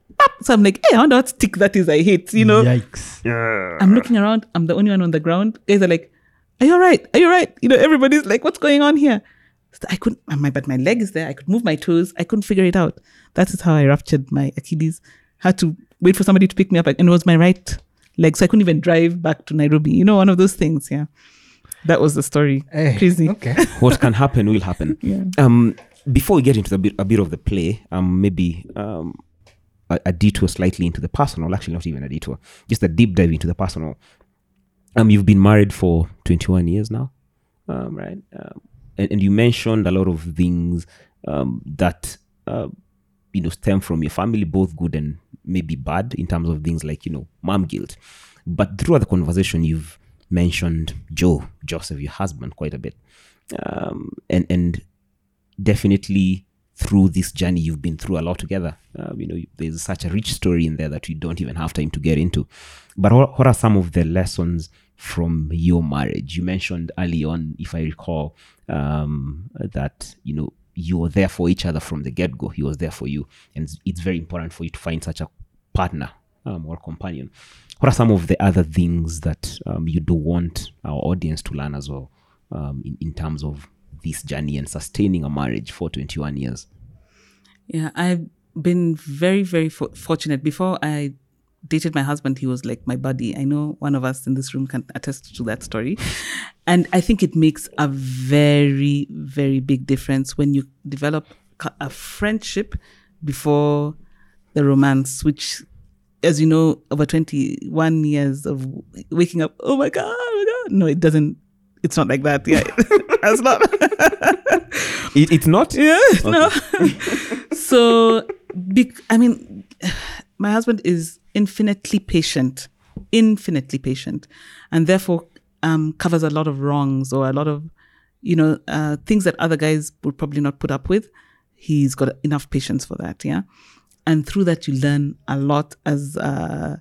So I'm like, hey, I wonder what stick that is I hate, you know? Yikes. Yeah. I'm looking around. I'm the only one on the ground. Guys are like, "Are you all right? Are you all right?" You know, everybody's like, "What's going on here?" So I couldn't. My but my leg is there. I could move my toes. I couldn't figure it out. That is how I ruptured my Achilles. Had to wait for somebody to pick me up, and it was my right leg, so I couldn't even drive back to Nairobi. You know, one of those things. Yeah, that was the story. Hey, Crazy. Okay. what can happen will happen. Yeah. Um, before we get into the bit, a bit of the play, um, maybe um, a, a detour slightly into the personal. Actually, not even a detour, just a deep dive into the personal. Um, you've been married for 21 years now, um, right? Um, and, and you mentioned a lot of things um, that uh, you know stem from your family, both good and maybe bad, in terms of things like you know mom guilt. But throughout the conversation, you've mentioned Joe, Joseph, your husband, quite a bit, um, and and definitely through this journey you've been through a lot together. Um, you know there's such a rich story in there that we don't even have time to get into. But what, what are some of the lessons from your marriage? You mentioned early on if i recall um, that you know you were there for each other from the get-go. He was there for you. And it's- it's very important for you to find such a partner um, or companion. What are some of the other things that um, you do want our audience to learn as well um, in, in terms of this journey and sustaining a marriage for 21 years Yeah, I've been very, very for- fortunate. Before I dated my husband, he was like my buddy. I know one of us in this room can attest to that story. And I think it makes a very, very big difference when you develop a friendship before the romance, which, as you know, over 21 years of waking up, oh my God, oh my God. No, it doesn't, it's not like that. Yeah, that's not. it, it's not Yeah, no. so, bec- I mean, my husband is infinitely patient, infinitely patient, and therefore um, covers a lot of wrongs or a lot of, you know, uh, things that other guys would probably not put up with. He's got enough patience for that, yeah. And through that, you learn a lot as uh,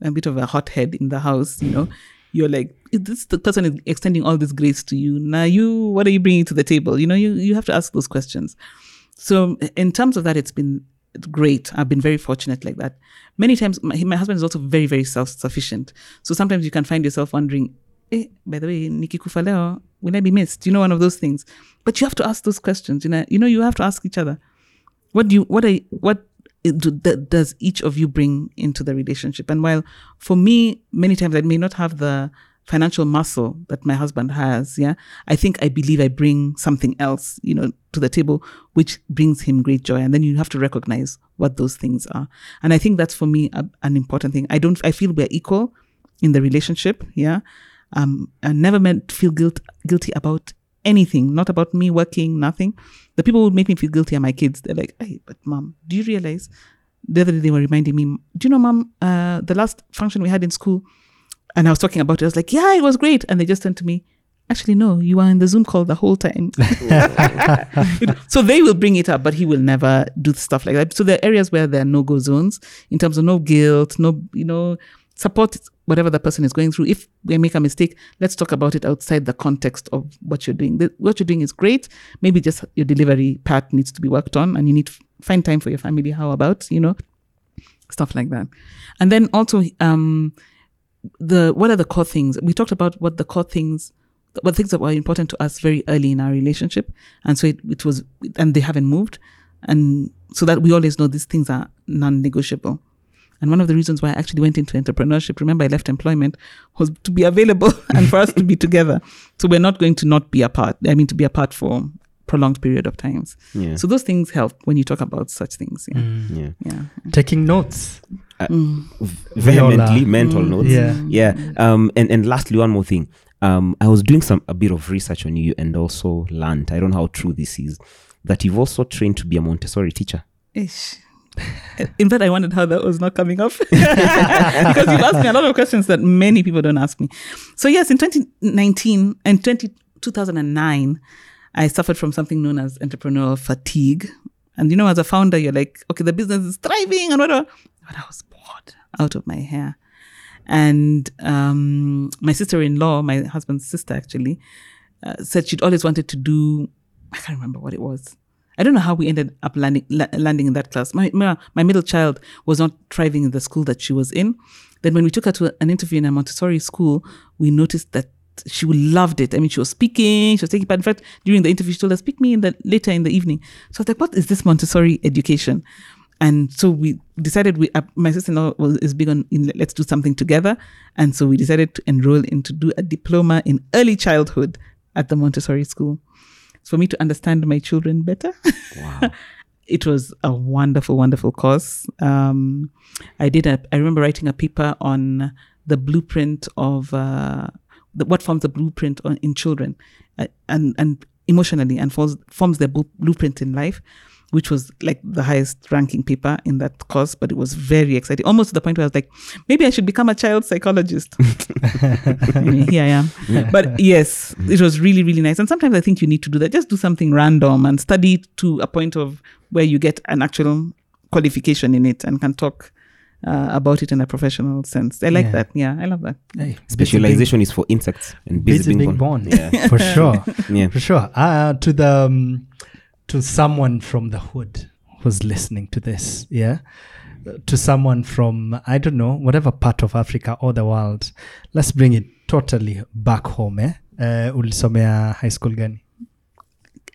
a bit of a hothead in the house, you know. You're like, this the person is extending all this grace to you. Now, you, what are you bringing to the table? You know, you, you have to ask those questions. So, in terms of that, it's been great. I've been very fortunate like that. Many times, my, my husband is also very, very self sufficient. So, sometimes you can find yourself wondering, eh, by the way, Nikki Kufaleo, will I be missed? You know, one of those things. But you have to ask those questions. You know, you know, you have to ask each other, what do you, what are, You, what does each of you bring into the relationship? And while for me, many times I may not have the financial muscle that my husband has, yeah, I think I believe I bring something else, you know, to the table, which brings him great joy. And then you have to recognize what those things are. And I think that's for me a, an important thing. I don't, I feel we're equal in the relationship, yeah. Um, I never meant feel guilt, guilty about anything, not about me working, nothing. The people who make me feel guilty are my kids. They're like, hey, but mom, do you realize? The other day they were reminding me, do you know, mom, uh, the last function we had in school, and I was talking about it, I was like, yeah, it was great. And they just turned to me, actually, no, you were in the Zoom call the whole time. So they will bring it up, but he will never do stuff like that. So there are areas where there are no go zones in terms of no guilt, no, you know, support whatever the person is going through. If they make a mistake, let's talk about it outside the context of what you're doing. The, what you're doing is great. Maybe just your delivery part needs to be worked on and you need to find time for your family. How about, you know, stuff like that. And then also, um, the, what are the core things? We talked about what the core things, what things that were important to us very early in our relationship. And so it, it was, and they haven't moved. And so that we always know these things are non negotiable. And one of the reasons why I actually went into entrepreneurship, remember I left employment, was to be available and for us to be together. So we're not going to not be apart. I mean, to be apart for prolonged period of times. Yeah. So those things help when you talk about such things. Yeah. Mm. yeah. Yeah. Taking notes. Vehemently Viola. mental notes. Yeah. Yeah. Um, and, and lastly, one more thing. Um, I was doing some a bit of research on you and also learned, I don't know how true this is, that you've also trained to be a Montessori teacher. Ish. In fact, I wondered how that was not coming up because you've asked me a lot of questions that many people don't ask me. So, yes, in 2019 and 20, 2009, I suffered from something known as entrepreneurial fatigue. And you know, as a founder, you're like, okay, the business is thriving and whatever. But I was bored out of my hair. And um, my sister in law, my husband's sister actually, uh, said she'd always wanted to do, I can't remember what it was. I don't know how we ended up landing, la- landing in that class. My, my, my middle child was not thriving in the school that she was in. Then when we took her to an interview in a Montessori school, we noticed that she loved it. I mean, she was speaking, she was taking part. In fact, during the interview, she told us, speak me in the later in the evening. So I was like, what is this Montessori education? And so we decided we, uh, my sister-in-law was, is big on, in, let's do something together. And so we decided to enroll in to do a diploma in early childhood at the Montessori school. It's for me to understand my children better. Wow. it was a wonderful, wonderful course. Um, I did a, I remember writing a paper on the blueprint of uh, the, what forms the blueprint on, in children uh, and, and emotionally and forms, forms their blueprint in life, which was like the highest ranking paper in that course, but it was very exciting, almost to the point where I was like, maybe I should become a child psychologist. Anyway, here I am. But yes, it was really, really nice. And sometimes I think you need to do that. Just do something random and study to a point of where you get an actual qualification in it and can talk uh, about it in a professional sense. I like Yeah. that. Yeah, I love that. Hey, Specialization is for insects and busy, busy being being born. born. Yeah. for sure. Yeah. For sure. Uh, to the um, to someone from the hood who's listening to this, yeah. Uh, To someone from I don't know whatever part of Africa or the world, let's bring it totally back home. Eh? Uh, ulisomea high school gani?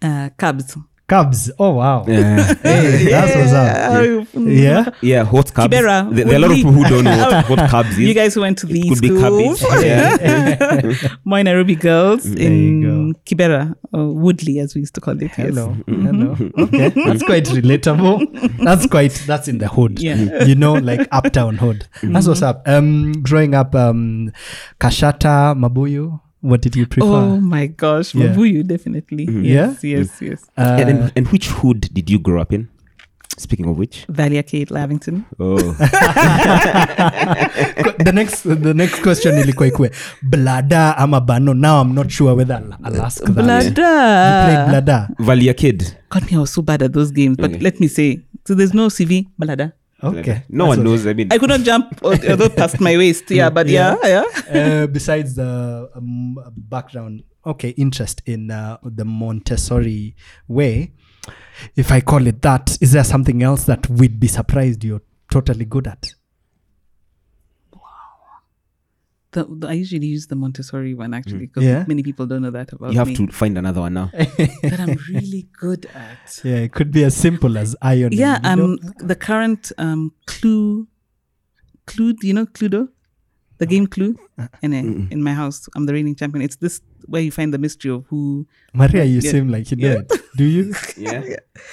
Uh, Cubs. Cubs. Oh wow. Yeah. Hey, that's what's up. Yeah. Yeah, what cubs? Kibera, There, there are a lot of people who don't know what, what cubs is. You guys who went to it these could be schools. cabbage. Yeah. My Nairobi girls There in you Kibera, or Woodley as we used to call it. yes. Hello. Hello. Okay. That's quite relatable. That's quite that's in the hood. Yeah. You know, like uptown hood. That's what's up. Um growing up, um Kashata, Mabuyu, what did you prefer? Oh my gosh, Yeah. Mabuyu, definitely. Yes, yes, yes. Uh, and, and, and which hood did you grow up in? Speaking of which. Valley Arcade, Lavington. Oh. the next the next question ilikuwa ikue blada ama bano now i'm not sure whether I'll, I'll ask that you played Blada. blada Valley Arcade. God, me, I was so bad at those games. But Okay. let me say, so there's no CV, Blada. okay No That's one knows. I mean, I could not jump al- although past my waist. Yeah, but yeah, yeah. uh, besides the um, background okay interest in uh, the montessori way if i call it that is there something else that we'd be surprised you're totally good at The, the- I usually use the Montessori one actually because Yeah. many people don't know that about me. you have me. to find another one now. that I'm really good at. yeah it could be as simple as iron Yeah, um, the current um Clue, Clue, you know Cluedo? The game Clue, in in my house, I'm the reigning champion. It's this where you find the mystery of who. maria you Yeah. seem like you know Yeah. it do you Yeah.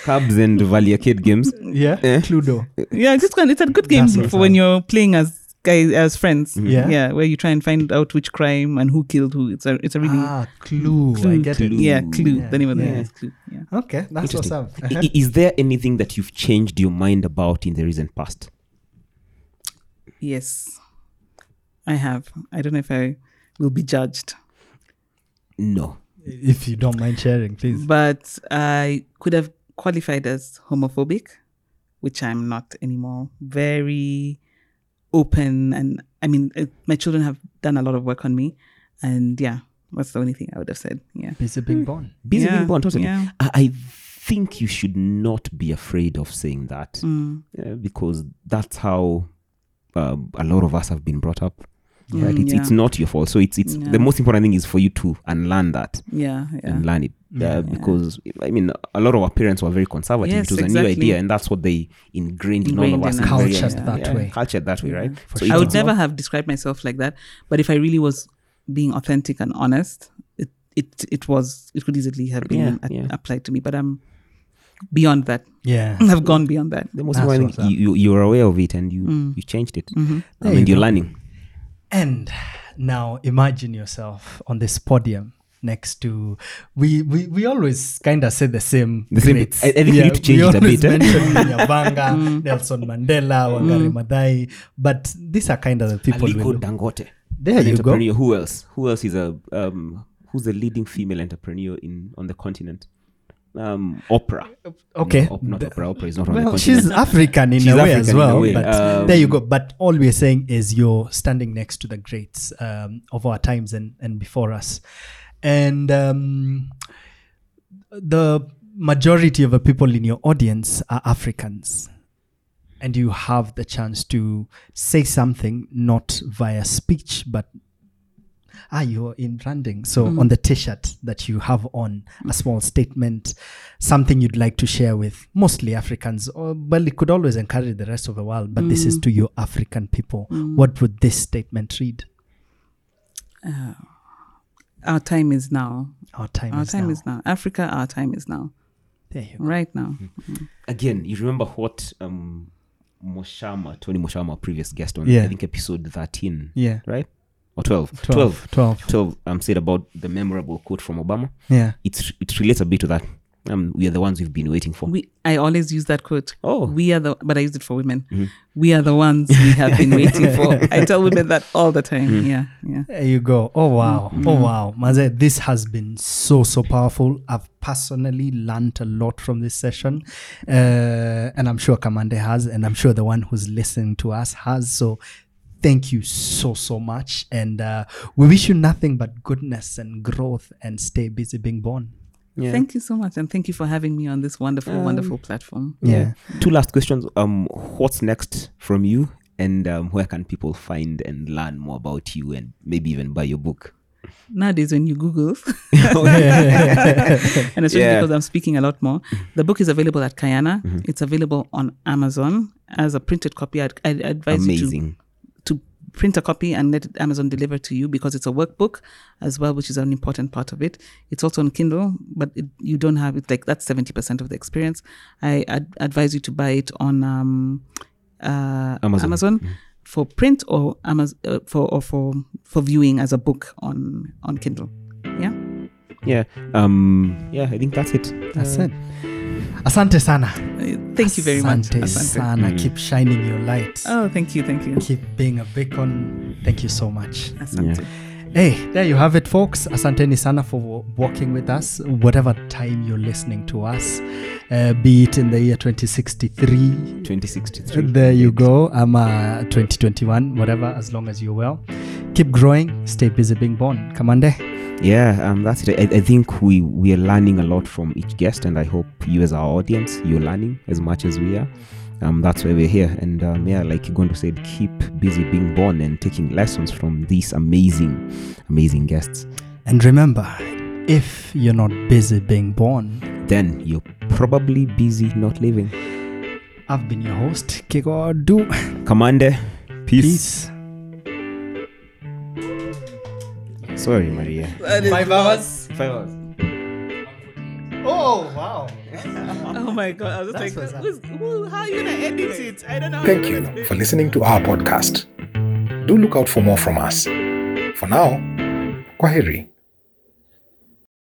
Cubs and Valley Arcade games. yeah Eh. cluedo Yeah, it's just it's a good game That's what's for when you're playing as guys as friends. Yeah. yeah, where you try and find out which crime and who killed who. It's a it's a really ah clue, i Clue. it yeah Clue. Yeah, the name of the yeah. game is Clue. Yeah. okay that's what's up I- i- Is there anything that you've changed your mind about in the recent past? Yes, I have. I don't know if I will be judged. No. if you don't mind sharing please but I could have qualified as homophobic, which I'm not anymore. Very open, and I mean, uh, my children have done a lot of work on me, and yeah, that's the only thing I would have said. Yeah, busy being born Busy Yeah, being born, totally. yeah. I, I think you should not be afraid of saying that Mm. uh, because that's how uh, a lot of us have been brought up. Right? Mm, It's, it's yeah. not your fault. So it's it's Yeah. the most important thing is for you to unlearn that Yeah, yeah. and learn it. Uh, because I mean, a lot of our parents were very conservative. Yes, it was a new idea, and that's what they ingrained, in all of us. in and us. very- Cultured that way. Cultured that way, right? For So sure. I would never have described myself like that. But if I really was being authentic and honest, it it it was it could easily have been Yeah, a- yeah. applied to me. But I'm beyond that. Yeah. I've gone beyond that. the most important what's thing up. you, you you're aware of it and you Mm. you changed it. Mm-hmm. There I mean, you you're learning. And now imagine yourself on this podium next to we we, we always kind of say the same The same- I- I think we need to change we it a always bit, eh? mention Nyabanga, Nelson Mandela, Wangari Maathai, but these are kind of the people we Aliko look- Dangote. There you go. Who else? Who else is a um who's the leading female entrepreneur in on the continent? Um Oprah. Okay. No, not The- Oprah. Oprah is not on the well, continent. she's African in She's a way African as well. way. But Um, there you go. But all we're saying is you're standing next to the greats um, of our times and, and before us. And um, the majority of the people in your audience are Africans. And you have the chance to say something not via speech, but ah, you're in branding. So mm. on the t-shirt that you have on, a mm. small statement, something you'd like to share with mostly Africans, or well, it could always encourage the rest of the world, but this is mm. to your African people. What would this statement read? Uh, our time is now. Our time Our is time now. is now. Africa, our time is now. There you go. Right now. Mm-hmm. Again, you remember what um Mochama, Tony Mochama, previous guest on Yeah. I think episode thirteen, Yeah. right? Or 12. 12. 12. 12 um, said about the memorable quote from Obama. Yeah. It's it relates a bit to that. Um, we are the ones we've been waiting for. We I always use that quote. Oh. We are the but I use it for women. We are the ones we have been waiting for. I tell women that all the time. Yeah. Yeah. There you go. Oh wow. Oh wow. Maze, this has been so so powerful. I've personally learned a lot from this session. Uh, and I'm sure Kamande has, and I'm sure the one who's listening to us has. So thank you so so much. And uh, we wish you nothing but goodness and growth and stay busy being born. Yeah. Thank you so much. And thank you for having me on this wonderful, wonderful platform. Yeah. Two last questions. Um, what's next from you, and um, where can people find and learn more about you, and maybe even buy your book? Nowadays, when you Google, and especially Yeah. because I'm speaking a lot more, the book is available at Kayana. Mm-hmm. It's available on Amazon as a printed copy. I'd, I'd advise you Amazing. to print a copy and let Amazon deliver to you because it's a workbook as well, which is an important part of it. It's also on Kindle, but it, you don't have it like that's seventy percent of the experience. I ad- advise you to buy it on um, uh, Amazon. Amazon. For print or Amazon uh, for or for for viewing as a book on on Kindle, yeah. Yeah. Um. Yeah. I think that's it. That's it. Asante sana. Thank you very much. Asante Asante. sana. Keep shining your light. Oh, thank you, thank you. Keep being a beacon. Thank you so much. Asante. Hey, there you have it, folks. Asanteni sana for walking with us, whatever time you're listening to us, uh, be it in the year 2063. 2063. There you go. I'm uh, 2021, whatever, as long as you're well. Keep growing, stay busy being born. Kamande. Yeah, um, that's it. I, I think we we are learning a lot from each guest, and I hope you, as our audience, you're learning as much as we are. Um, that's why we're here, and um, yeah, like you're going to say keep busy being born and taking lessons from these amazing, amazing guests. And remember, if you're not busy being born, Then you're probably busy not living. I've been your host, Kiko Du. Kamande, peace. Peace. Sorry, Maria. Five hours. Five hours. Oh, wow. Oh my god! I was just That's like, up. who's, who, how are you gonna edit it? I don't know. Thank you for listening to our podcast. Do look out for more from us. For now, kwaheri.